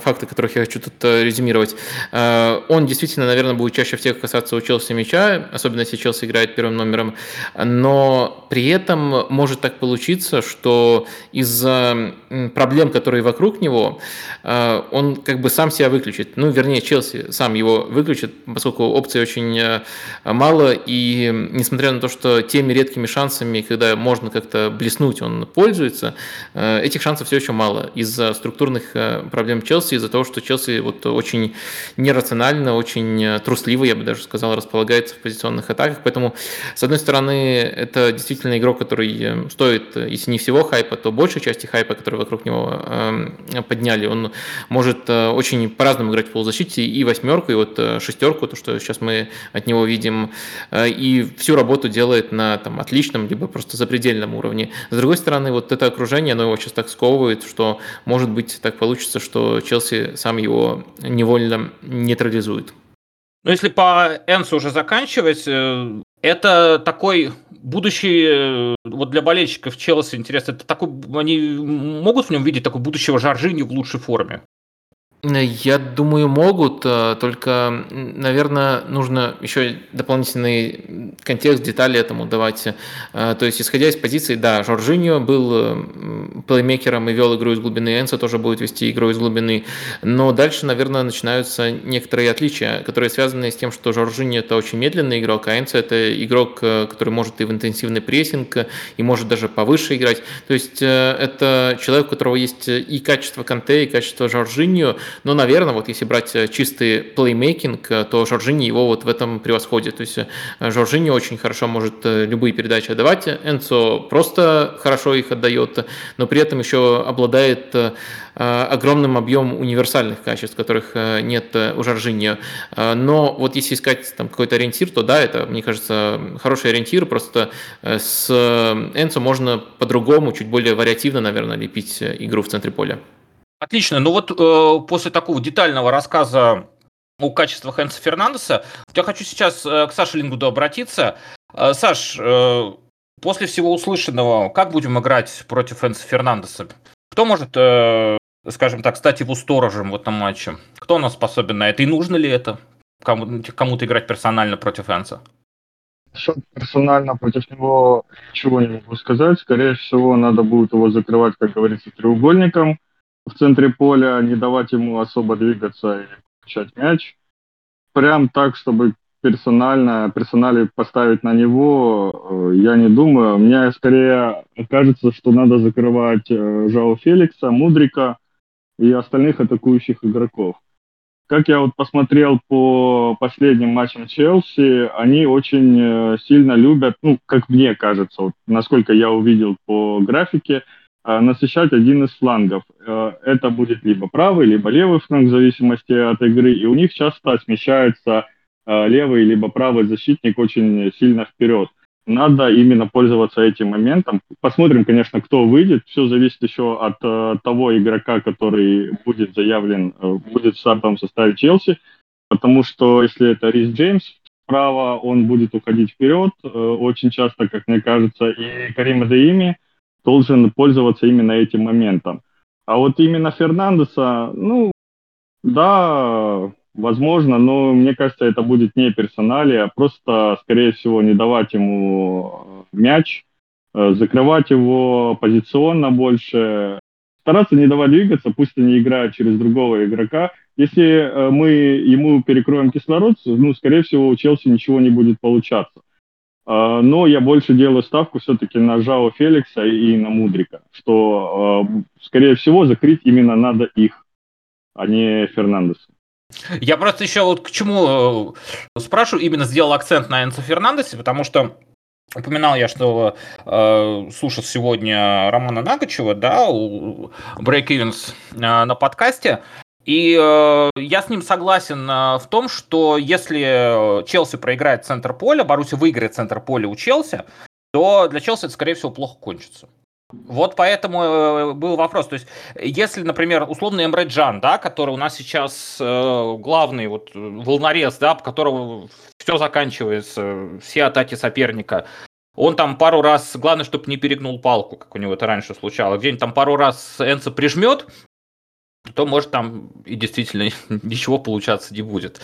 факта, которых я хочу тут резюмировать. Он действительно, наверное, будет чаще всех касаться у Челси мяча, особенно если Челси играет первым номером, но при этом может так получиться, что из-за проблем, которые вокруг него, э, он как бы сам себя выключит. Ну, вернее, Челси сам его выключит, поскольку опций очень э, мало, и несмотря на то, что теми редкими шансами, когда можно как-то блеснуть, он пользуется, э, этих шансов все еще мало. Из-за структурных проблем Челси, из-за того, что Челси вот очень нерационально, очень трусливо, я бы даже сказал, располагается в позиционных атаках, поэтому, с одной стороны, это действительно игрок, который э, стоит, э, если не всего хайпа, то большей части хайпа, который вокруг него подняли. Он может э, очень по-разному играть в полузащите, и восьмерку, и вот шестерку, то, что сейчас мы от него видим, и всю работу делает на там, отличном, либо просто запредельном уровне. С другой стороны, вот это окружение, оно его сейчас так сковывает, что может быть так получится, что Челси сам его невольно нейтрализует. Ну, если по Энсу уже заканчивать, это такой будущий, э, вот для болельщиков Челси интересно, это такой, они могут в нем видеть такой будущего Жоржини в лучшей форме? Я думаю, могут, э, только, наверное, нужно еще дополнительный контекст, детали этому давать. Э, то есть, исходя из позиции, да, Жоржиньо был э, плеймейкером и вел игру из глубины, Энсо тоже будет вести игру из глубины, но дальше, наверное, начинаются некоторые отличия, которые связаны с тем, что Жоржиньо это очень медленный игрок, а Энсо это игрок, который может и в интенсивный прессинг, и может даже повыше играть. То есть, это человек, у которого есть и качество Канте, и качество Жоржиньо, но, наверное, вот если брать э, чистый плеймейкинг, э, то Жоржини его вот в этом превосходит. То есть э, Жоржини очень хорошо может любые передачи отдавать, Энцо просто хорошо их отдает, но при этом еще обладает огромным объемом универсальных качеств, которых нет у Жоржини. Но вот если искать там какой-то ориентир, то да, это, мне кажется, хороший ориентир, просто с Энцо можно по-другому, чуть более вариативно, наверное, лепить игру в центре поля. Отлично. Ну вот э, после такого детального рассказа о качествах Энса Фернандеса, я хочу сейчас э, к Саше Лингуду обратиться. Э, Саш, э, после всего услышанного, как будем играть против Энса Фернандеса? Кто может, э, скажем так, стать его сторожем в этом матче? Кто у нас способен на это? И нужно ли это кому-то играть персонально против Энса? Персонально против него ничего не могу сказать. Скорее всего, надо будет его закрывать, как говорится, треугольником в центре поля, не давать ему особо двигаться и получать мяч. Прям так, чтобы персонально, персонали поставить на него, э, я не думаю. Мне скорее кажется, что надо закрывать э, Жао Феликса, Мудрика и остальных атакующих игроков. Как я вот посмотрел по последним матчам Челси, они очень э, сильно любят, ну, как мне кажется, вот, насколько я увидел по графике, насыщать один из флангов. Э, это будет либо правый, либо левый фланг, в зависимости от игры. И у них часто смещается э, левый либо правый защитник очень сильно вперед. Надо именно пользоваться этим моментом. Посмотрим, конечно, кто выйдет. Все зависит еще от того игрока, который будет заявлен, будет в стартовом составе Челси. Потому что если это Рис Джеймс справа, он будет уходить вперед очень часто, как мне кажется. И Карим Деими – должен пользоваться именно этим моментом. А вот именно Фернандеса, ну, да, возможно, но мне кажется, это будет не персоналия, а просто, скорее всего, не давать ему мяч, э, закрывать его позиционно больше, стараться не давать двигаться, пусть они играют через другого игрока. Если э, мы ему перекроем кислород, ну, скорее всего, у Челси ничего не будет получаться. А, но я больше делаю ставку все-таки на Жао Феликса и на Мудрика, что, а, скорее всего, закрыть именно надо их, а не Фернандеса. Я просто еще вот к чему э, спрашиваю, именно сделал акцент на Энцо Фернандесе, потому что Упоминал я, что э, слушал сегодня Романа Нагачева, да, у Break Evans э, на подкасте, и э, я с ним согласен э, в том, что если Челси проиграет центр поля, Баруси выиграет центр поля у Челси, то для Челси это, скорее всего, плохо кончится. Вот поэтому э, был вопрос. То есть, если, например, условный Эмре Джан, да, который у нас сейчас э, главный вот волнорез, да, по которому все заканчивается, все атаки соперника, он там пару раз, главное, чтобы не перегнул палку, как у него это раньше случалось, где-нибудь там пару раз Энса прижмет, то может там и действительно *laughs* ничего получаться не будет.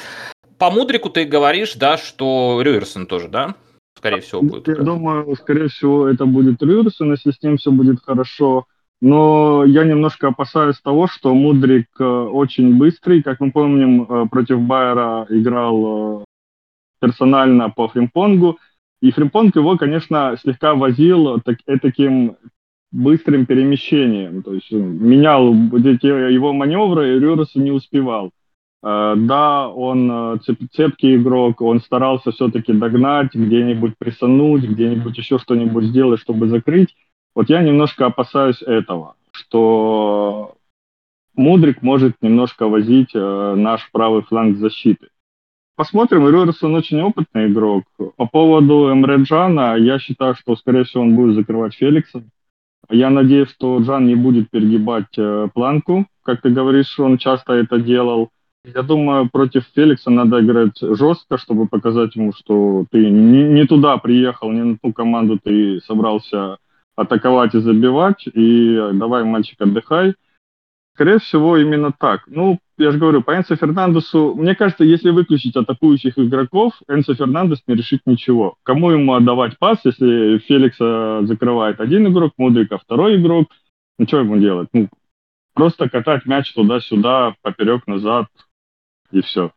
По Мудрику ты говоришь, да, что Рюерсон тоже, да? Скорее всего, будет. Я думаю, скорее всего, это будет Рюерсон, если с ним все будет хорошо. Но я немножко опасаюсь того, что Мудрик э, очень быстрый. Как мы помним, э, против Байера играл э, персонально по фримпонгу. И фримпонг его, конечно, слегка возил так, таким быстрым перемещением. То есть менял эти его маневры, и Рюрос не успевал. Э, да, он э, цепкий игрок, он старался все-таки догнать, где-нибудь присануть, где-нибудь еще что-нибудь сделать, чтобы закрыть. Вот я немножко опасаюсь этого, что Мудрик может немножко возить э, наш правый фланг защиты. Посмотрим, Рюрсон очень опытный игрок. По поводу Эмре Джана, я считаю, что, скорее всего, он будет закрывать Феликса. Я надеюсь, что Джан не будет перегибать э, планку, как ты говоришь, он часто это делал. Я думаю, против Феликса надо играть жестко, чтобы показать ему, что ты не, не туда приехал, не на ту команду ты собрался атаковать и забивать, и давай, мальчик, отдыхай. Скорее всего, именно так. Ну, я же говорю, по Энсо Фернандесу, мне кажется, если выключить атакующих игроков, Энсо Фернандес не решит ничего. Кому ему отдавать пас, если Феликса закрывает один игрок, Мудрика второй игрок, ну что ему делать? Ну, просто катать мяч туда-сюда, поперек, назад, и все.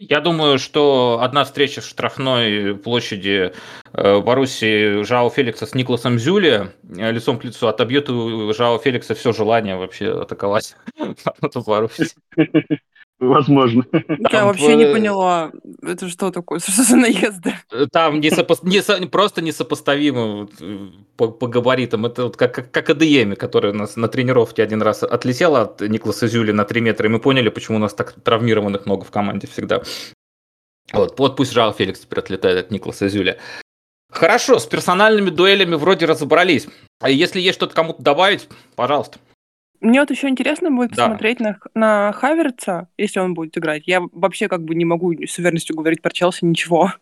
Я думаю, что одна встреча в штрафной площади э, Боруссии Жао Феликса с Никласом Зюли э, лицом к лицу отобьет у Жао Феликса все желание вообще атаковать *laughs* в Боруссии. *laughs* Возможно. Я вообще не поняла, это что такое, *laughs* что за наезды? Там несопо... не просто несопоставимо по, по габаритам. Это вот как, как, как АДМ, который у нас на тренировке один раз отлетела от Никласа Зюли на 3 метра, и мы поняли, почему у нас так травмированных много в команде всегда. Вот, вот пусть Жал Феликс теперь отлетает от Никласа Зюля. Хорошо, с персональными дуэлями вроде разобрались. А если есть что-то кому-то добавить, пожалуйста. Мне вот еще интересно будет Да. посмотреть на, на Хаверца, если он будет играть. Я вообще как бы не могу с уверенностью говорить про Челси ничего.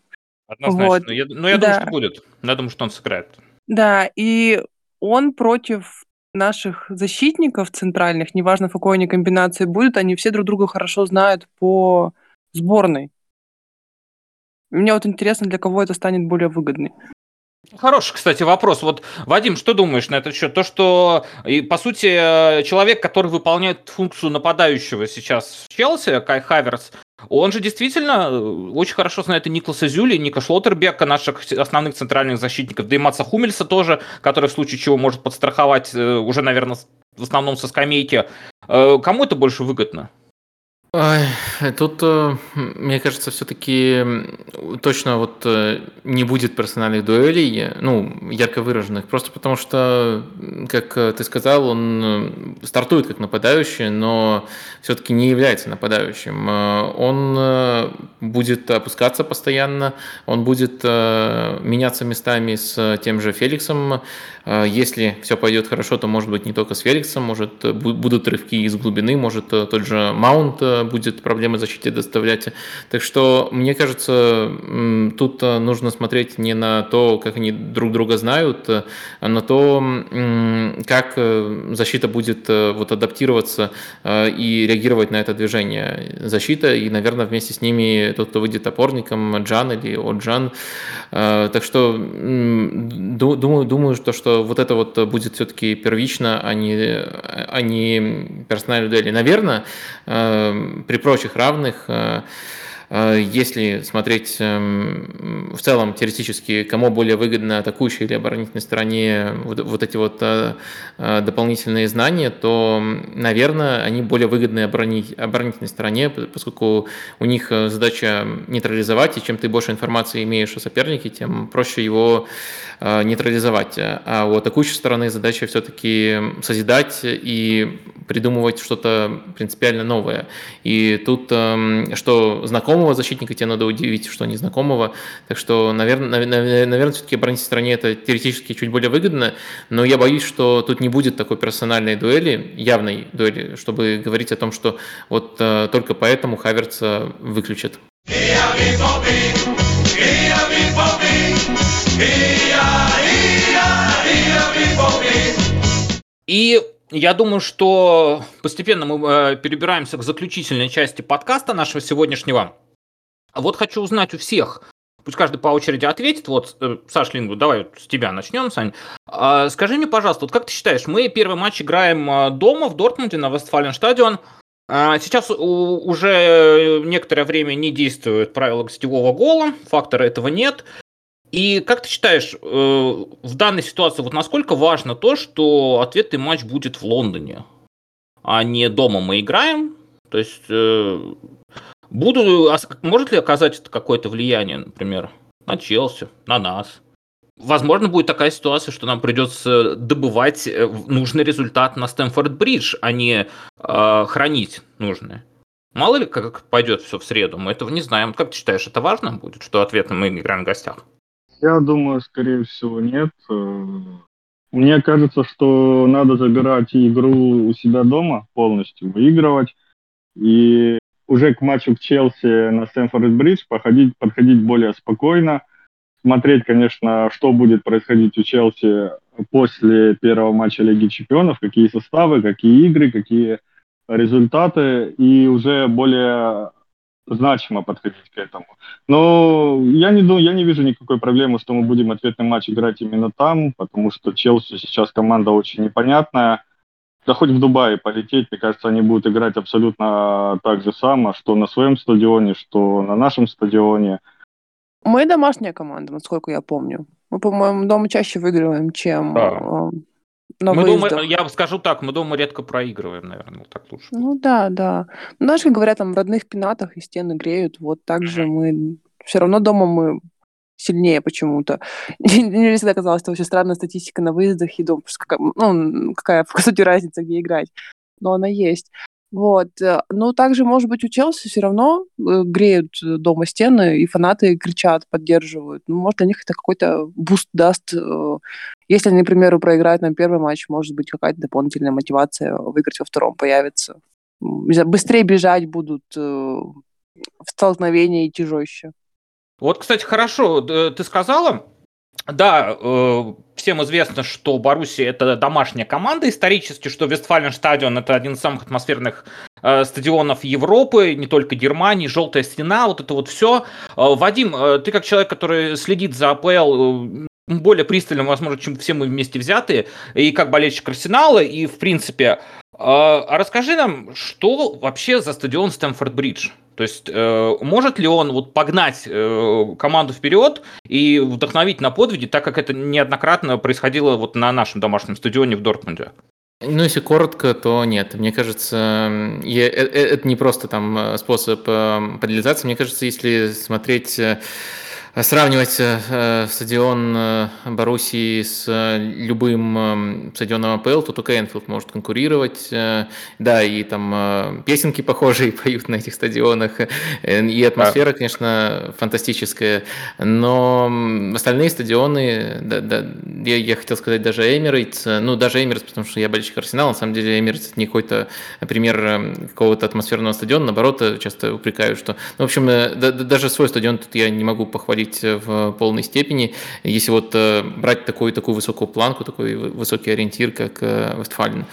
Однозначно. Вот. Но я, но я думаю, что будет. Я думаю, что он сыграет. Да, и он против наших защитников центральных, неважно в какой они комбинации будут, они все друг друга хорошо знают по сборной. Мне вот интересно, для кого это станет более выгодным. Хороший, кстати, вопрос. Вот, Вадим, что думаешь на этот счет? То, что, и, по сути, э, человек, который выполняет функцию нападающего сейчас в Челси, Кай Хаверс, он же действительно э, очень хорошо знает и Никласа Зюли, и Ника Шлоттербека, наших основных центральных защитников, да и Маца Хумельса тоже, который в случае чего может подстраховать э, уже, наверное, в основном со скамейки. Кому это больше выгодно? Тут, э, мне кажется, все-таки точно вот э, не будет персональных дуэлей, ну, ярко выраженных, просто потому что, как э, ты сказал, он стартует как нападающий, но все-таки не является нападающим. Он будет опускаться постоянно, он будет меняться местами с тем же Феликсом. Если все пойдет хорошо, то, может быть, не только с Феликсом, может, будут рывки из глубины, может, тот же Маунт будет проблемы защите доставлять. Так что, мне кажется, тут э, нужно смотреть не на то, как они друг друга знают, а на то, как э, защита будет э, вот адаптироваться и реагировать на это движение. Защита и, наверное, вместе с ними тот, кто выйдет опорником, Джан или Оджан. Так что думаю, думаю что, что вот это вот будет все-таки первично, а не, а не персональная дуэль. Наверное, при прочих равных э, Если смотреть эм, в целом теоретически, кому более выгодно атакующей или оборонительной стороне вот, эти вот дополнительные знания, то, наверное, они более выгодны оборонительной стороне, поскольку у них задача нейтрализовать, и чем ты больше информации имеешь о сопернике, тем проще его нейтрализовать. А у атакующей стороны задача все-таки созидать и придумывать что-то принципиально новое. И тут эм, что знакомого защитника тебе надо удивить, что незнакомого. Так что, наверное, наверное, все-таки оборонить стране это теоретически чуть более выгодно, но я боюсь, что тут не будет такой персональной дуэли, явной дуэли, чтобы говорить о том, что вот э, только поэтому Хаверца выключат. И я думаю, что постепенно мы э, перебираемся к заключительной части подкаста нашего сегодняшнего. Вот хочу узнать у всех, пусть каждый по очереди ответит. Вот, э, Саш Лингу, давай с тебя начнем, Сань. А, скажи мне, пожалуйста, вот как ты считаешь, мы первый матч играем э, дома в Дортмунде на Вестфален стадион. А, сейчас уже некоторое время не действует правило гостевого гола, фактора этого нет. И как ты считаешь, э, в данной ситуации вот насколько важно то, что ответный матч будет в Лондоне, а не дома мы играем? То есть буду, может ли оказать это какое-то влияние, например, на Челси, на нас? Возможно, будет такая ситуация, что нам придется добывать э, нужный результат на Стэнфорд-Бридж, а не э, хранить нужное. Мало ли, как пойдет все в среду, мы этого не знаем. Как ты считаешь, это важно будет, что ответно мы играем в гостях? Я думаю, скорее всего, нет. Мне кажется, что надо забирать игру у себя дома полностью, выигрывать. И уже к матчу к Челси на Стэнфорд-Бридж подходить, подходить более спокойно. Смотреть, конечно, что будет происходить у Челси после первого матча Лиги Чемпионов, какие составы, какие игры, какие результаты. И уже более значимо подходить к этому. Но я не, думаю, я не вижу никакой проблемы, что мы будем ответный матч играть именно там, потому что Челси сейчас команда очень непонятная. Да хоть в Дубае полететь, мне кажется, они будут играть абсолютно так же само, что на своем стадионе, что на нашем стадионе. Мы домашняя команда, насколько я помню. Мы, по-моему, дома чаще выигрываем, чем да. Э, на мы дома, я скажу так, мы дома редко проигрываем, наверное, вот так лучше. Ну да, да. Знаешь, как говорят, там в родных пенатах и стены греют, вот так же мы... Все равно дома мы сильнее почему-то. *laughs* Мне всегда казалось, что очень странная статистика на выездах и дома. Ну, какая, *laughs* по сути, разница, где играть. Но она есть. Вот. Э, ну, также, может быть, у Челси все равно э, греют э, дома стены, и фанаты кричат, поддерживают. Ну, может, для них это какой-то буст даст. Если, например, проиграют нам первый матч, может быть, какая-то дополнительная мотивация выиграть во втором появится. Быстрее бежать будут в столкновении идти жестче. Вот, кстати, хорошо, ты сказала, да, э, всем известно, что Боруссия это домашняя команда исторически, что Вестфален стадион это один из самых атмосферных э, стадионов Европы, не только Германии, желтая стена, вот это вот все. Э, Вадим, э, ты как человек, который следит за АПЛ э, более пристально, возможно, чем все мы вместе взятые, и как болельщик Арсенала, и в принципе, а расскажи нам, что вообще за стадион Стэнфорд-Бридж? То есть э, может ли он вот погнать э, команду вперед и вдохновить на подвиги, так как это неоднократно происходило вот на нашем домашнем стадионе в Дортмунде? Ну, если коротко, то нет. Мне кажется, я, это не просто там способ подлизаться. Мне кажется, если смотреть Сравнивать э, стадион э, Боруссии с э, любым стадионом АПЛ, то только Энфилд может конкурировать. Да, и там песенки похожие *laughs* поют на этих стадионах, и атмосфера, конечно, фантастическая. Но остальные стадионы, да, да, я, я хотел сказать даже Эмирейтс, ну даже Эмирейтс, потому что я болельщик Арсенала, на самом деле Эмирейтс не какой-то пример какого-то атмосферного стадиона, наоборот, часто упрекают, что... Ну, в общем, да, даже свой стадион тут я не могу похвалить быть в полной степени, если вот э, брать такую, такую высокую планку, такой высокий ориентир, как э, Вестфален.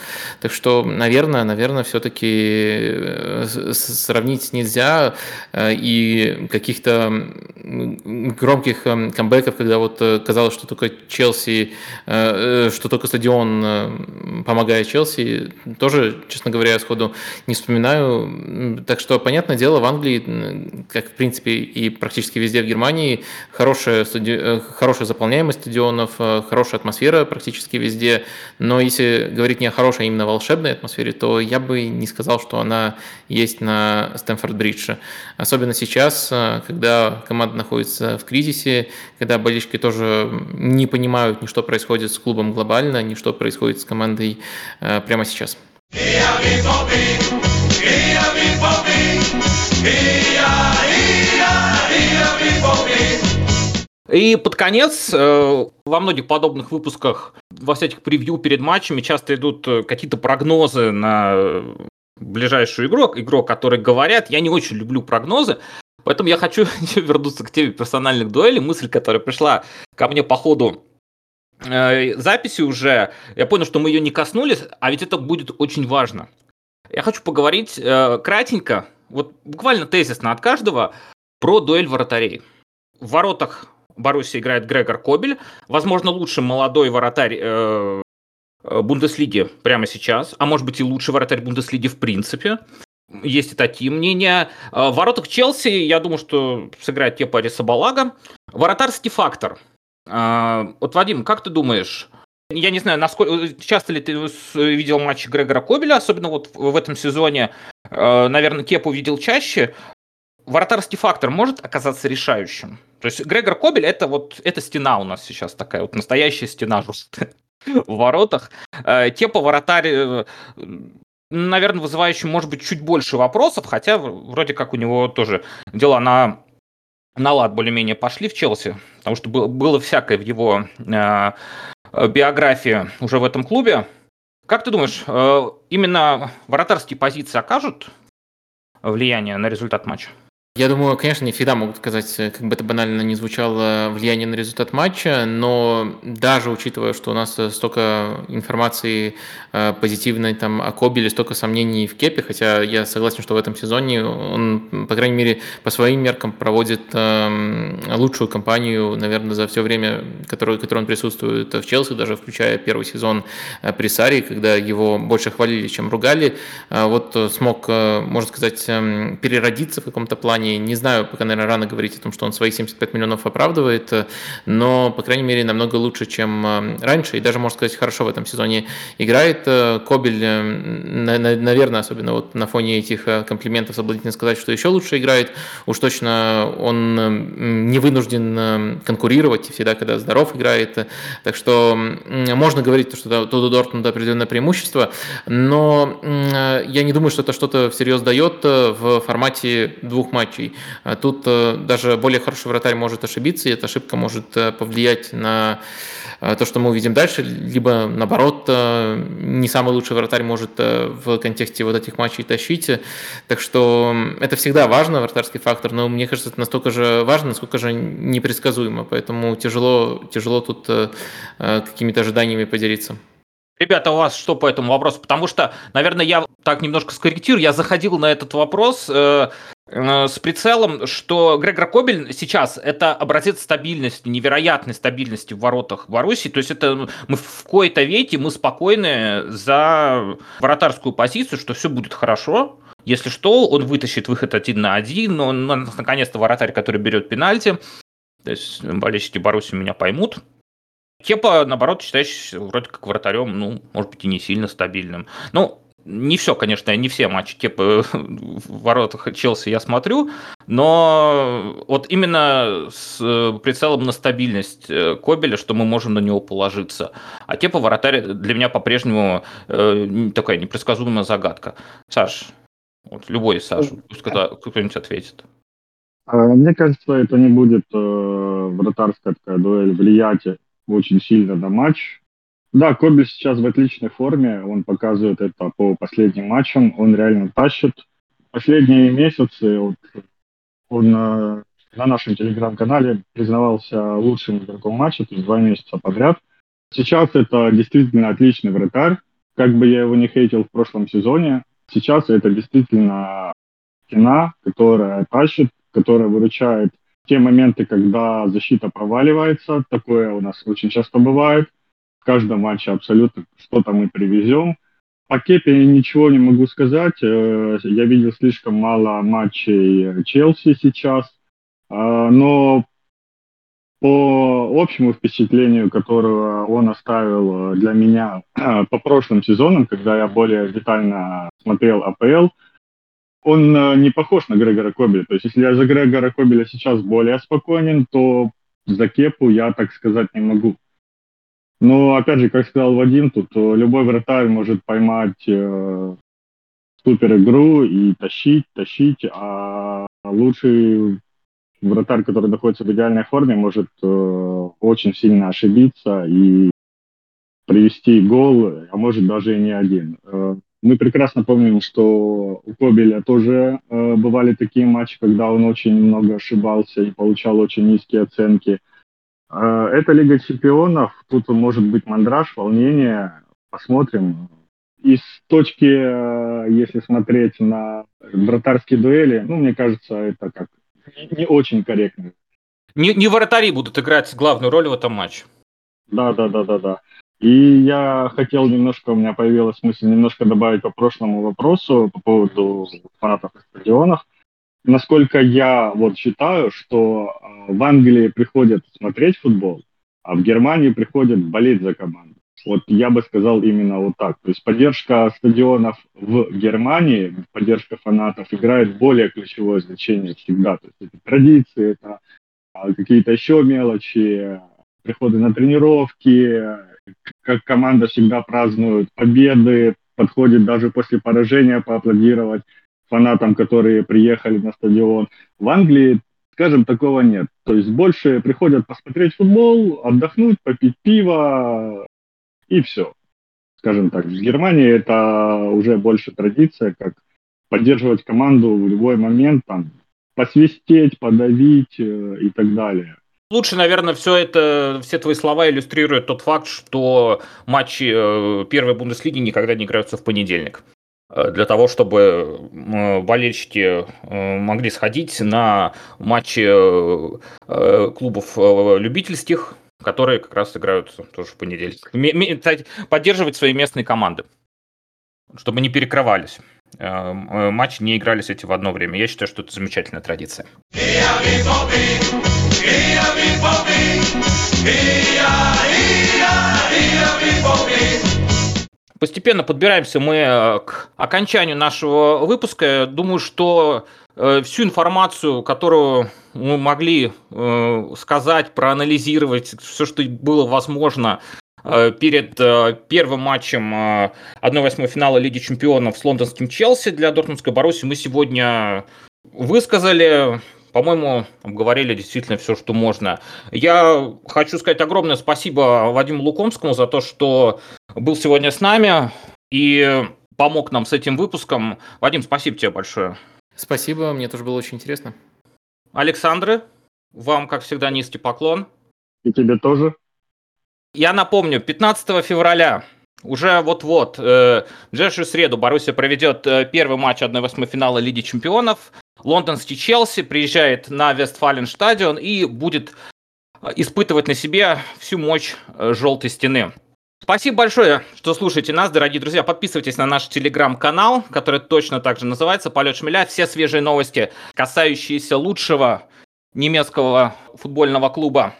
Так что, наверное, наверное, все-таки э, сравнить нельзя и каких-то громких камбэков, когда вот казалось, что только Челси что только стадион помогает Челси, тоже, честно говоря, сходу не вспоминаю. Так что, понятное дело, в Англии, как в принципе и практически везде в Германии, хорошая, стади... хорошая заполняемость стадионов, хорошая атмосфера практически везде. Но если говорить не о хорошей, а именно волшебной атмосфере, то я бы не сказал, что она есть на Стэнфорд-Бридже. Особенно сейчас, когда команда находится в кризисе, когда болельщики тоже не понимают ни что происходит с клубом глобально, ни что происходит с командой э, прямо сейчас. И под конец, э, во многих подобных выпусках, во всяких превью перед матчами часто идут э, какие-то прогнозы на ближайшую игру, игрок, которые говорят, я не очень люблю прогнозы, поэтому я хочу *laughs* вернуться к теме персональных дуэлей, мысль, которая пришла ко мне по ходу э, записи уже, я понял, что мы ее не коснулись, а ведь это будет очень важно. Я хочу поговорить э, кратенько, вот буквально тезисно от каждого, про дуэль вратарей. В воротах Боруссия играет Грегор Кобель, возможно, лучший молодой вратарь э, Э, Бундеслиги прямо сейчас, а может быть и лучший вратарь Бундеслиги в принципе. Есть и такие мнения. Э, в воротах Челси, я думаю, что сыграет Кепа Рисабалага. Вратарский фактор. Э, вот, Вадим, как ты думаешь, я не знаю, насколько часто ли ты видел матчи Грегора Кобеля, особенно вот в этом сезоне. Наверное, Кепу видел чаще. Вратарский фактор может оказаться решающим. То есть Грегор Кобель это вот это стена у нас сейчас такая вот настоящая стена *laughs* в воротах. Э, Тепа вратарь, э, наверное, вызывающий, может быть, чуть больше вопросов, хотя вроде как у него тоже дела на на лад более-менее пошли в Челси, потому что было, было всякое в его э, биографии уже в этом клубе. Как ты думаешь, э, именно вратарские позиции окажут влияние на результат матча? Я думаю, конечно, не всегда могут сказать, э, как бы это банально не звучало, влияние на результат матча, но даже учитывая, что у нас э, столько информации э, позитивной там, о Кобеле, столько сомнений в Кепе, хотя я согласен, что в этом сезоне он, по крайней мере, по своим меркам проводит эм, лучшую кампанию, наверное, за все время, которое, которое он присутствует в Челси, даже включая первый сезон при Саре, когда его больше хвалили, чем ругали. Вот смог, можно сказать, эм, переродиться в каком-то плане, плане, не знаю, пока, наверное, рано говорить о том, что он свои 75 миллионов оправдывает, но, по крайней мере, намного лучше, чем э, раньше, и даже, можно сказать, хорошо в этом сезоне играет. Э, Кобель, э, наверное, особенно вот на фоне этих комплиментов соблазнительно сказать, что еще лучше играет. Уж точно он не вынужден конкурировать всегда, когда здоров играет. Так что можно говорить, что тут у Дортмунда определенное преимущество, но я не думаю, что это что-то всерьез дает в формате двух матчей матчей. А тут э, даже более хороший вратарь может ошибиться, и эта ошибка может э, повлиять на э, то, что мы увидим дальше, либо наоборот, не самый лучший вратарь может в контексте вот этих матчей тащить. Так что это всегда важно, вратарский фактор, но мне кажется, это настолько же важно, насколько же непредсказуемо, поэтому тяжело, тяжело тут какими-то ожиданиями поделиться. Ребята, у вас что по этому вопросу? Потому что, наверное, я так немножко скорректирую. Я заходил на этот вопрос э, э, с прицелом, что Грегор Кобель сейчас это образец стабильности, невероятной стабильности в воротах Баруси. То есть это мы в кои-то веке мы спокойны за вратарскую позицию, что все будет хорошо. Если что, он вытащит выход один на один, но он, наконец-то вратарь, который берет пенальти. То есть болельщики Баруси меня поймут. Кепа, наоборот, считаешь вроде как вратарем, ну, может быть, и не сильно стабильным. Ну, не все, конечно, не все матчи Кепа *laughs* в воротах Челси я смотрю, но вот именно с прицелом на стабильность э, Кобеля, что мы можем на него положиться. А Кепа вратарь для меня по-прежнему э, такая непредсказуемая загадка. Саш, вот любой Саш, пусть кто-нибудь ответит. А, мне кажется, это не будет э, вратарская такая дуэль влиять очень сильно на матч. Да, Коби сейчас в отличной форме, он показывает это по последним матчам, он реально тащит. Последние месяцы вот, он на, на нашем телеграм-канале признавался лучшим игроком матча, то есть два месяца подряд. Сейчас это действительно отличный вратарь, как бы я его не хейтил в прошлом сезоне, сейчас это действительно стена, которая тащит, которая выручает те моменты, когда защита проваливается, такое у нас очень часто бывает. В каждом матче абсолютно что-то мы привезем. По Кепе ничего не могу сказать. Э, я видел слишком мало матчей Челси сейчас. А, но по общему впечатлению, которое он оставил для меня по прошлым сезонам, когда я более детально смотрел АПЛ, он э, не похож на Грегора Кобеля. То есть, если я за Грегора Кобеля сейчас более спокойен, то за Кепу я так сказать не могу. Но, опять же, как сказал Вадим, тут э, любой вратарь может поймать э, супер игру и тащить, тащить, а лучший вратарь, который находится в идеальной форме, может э, очень сильно ошибиться и привести гол, а может даже и не один. Э, мы прекрасно помним, что у Кобеля тоже э, бывали такие матчи, когда он очень много ошибался и получал очень низкие оценки. Э, это Лига чемпионов, тут может быть мандраж, волнение, посмотрим. И с точки, э, если смотреть на вратарские дуэли, ну, мне кажется, это как не очень корректно. Не, не вратари будут играть главную роль в этом матче. Да, да, да, да, да. И я хотел немножко, у меня появилась мысль немножко добавить по прошлому вопросу по поводу фанатов на стадионах. Насколько я вот считаю, что э, в Англии приходят смотреть футбол, а в Германии приходят болеть за команду. Вот я бы сказал именно вот так. То есть поддержка стадионов в Германии, поддержка фанатов играет более ключевое значение всегда. То есть это традиции, это а, какие-то еще мелочи, приходы на тренировки, как команда всегда празднует победы, подходит даже после поражения поаплодировать фанатам, которые приехали на стадион. В Англии, скажем, такого нет. То есть больше приходят посмотреть футбол, отдохнуть, попить пиво и все. Скажем так, в Германии это уже больше традиция, как поддерживать команду в любой момент, там, посвистеть, подавить э, и так далее. Лучше, наверное, все это, все твои слова иллюстрируют тот факт, что матчи э, первой Бундеслиги никогда не играются в понедельник. Э, для того, чтобы болельщики э, могли сходить на матчи клубов любительских, которые как раз играют тоже в понедельник. Поддерживать свои местные команды, чтобы не перекрывались. Матчи не игрались эти в одно время. Я считаю, что это замечательная традиция. Постепенно подбираемся мы э, к окончанию нашего выпуска. Думаю, что э, всю информацию, которую мы могли э, сказать, проанализировать, все, что было возможно перед первым матчем 1-8 финала Лиги Чемпионов с лондонским Челси для Дортмундской Боруссии, мы сегодня высказали. По-моему, обговорили действительно все, что можно. Я хочу сказать огромное спасибо Вадиму Лукомскому за то, что был сегодня с нами и помог нам с этим выпуском. Вадим, спасибо тебе большое. Спасибо, мне тоже было очень интересно. Александры, вам, как всегда, низкий поклон. И тебе тоже. Я напомню, 15 февраля уже вот-вот, э, в ближайшую среду Боруссия проведет э, первый матч 1-8 финала Лиги Чемпионов. Лондонский Челси приезжает на Вестфален стадион и будет э, испытывать на себе всю мощь э, желтой стены. Спасибо большое, что слушаете нас, дорогие друзья. Подписывайтесь на наш телеграм-канал, который точно так же называется «Полет шмеля». Все свежие новости, касающиеся лучшего немецкого футбольного клуба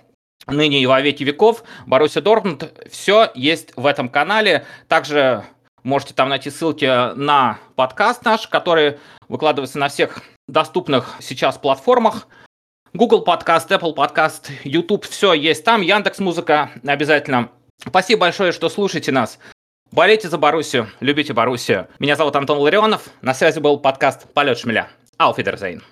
ныне и во веки веков, Боруссия Дортмунд, все есть в этом канале. Также можете там найти ссылки на подкаст наш, который выкладывается на всех доступных сейчас платформах. Google подкаст, Apple подкаст, YouTube, все есть там, Яндекс Музыка обязательно. Спасибо большое, что слушаете нас. Болейте за Боруссию, любите Боруссию. Меня зовут Антон Ларионов, на связи был подкаст «Полет шмеля». Ауфидерзейн.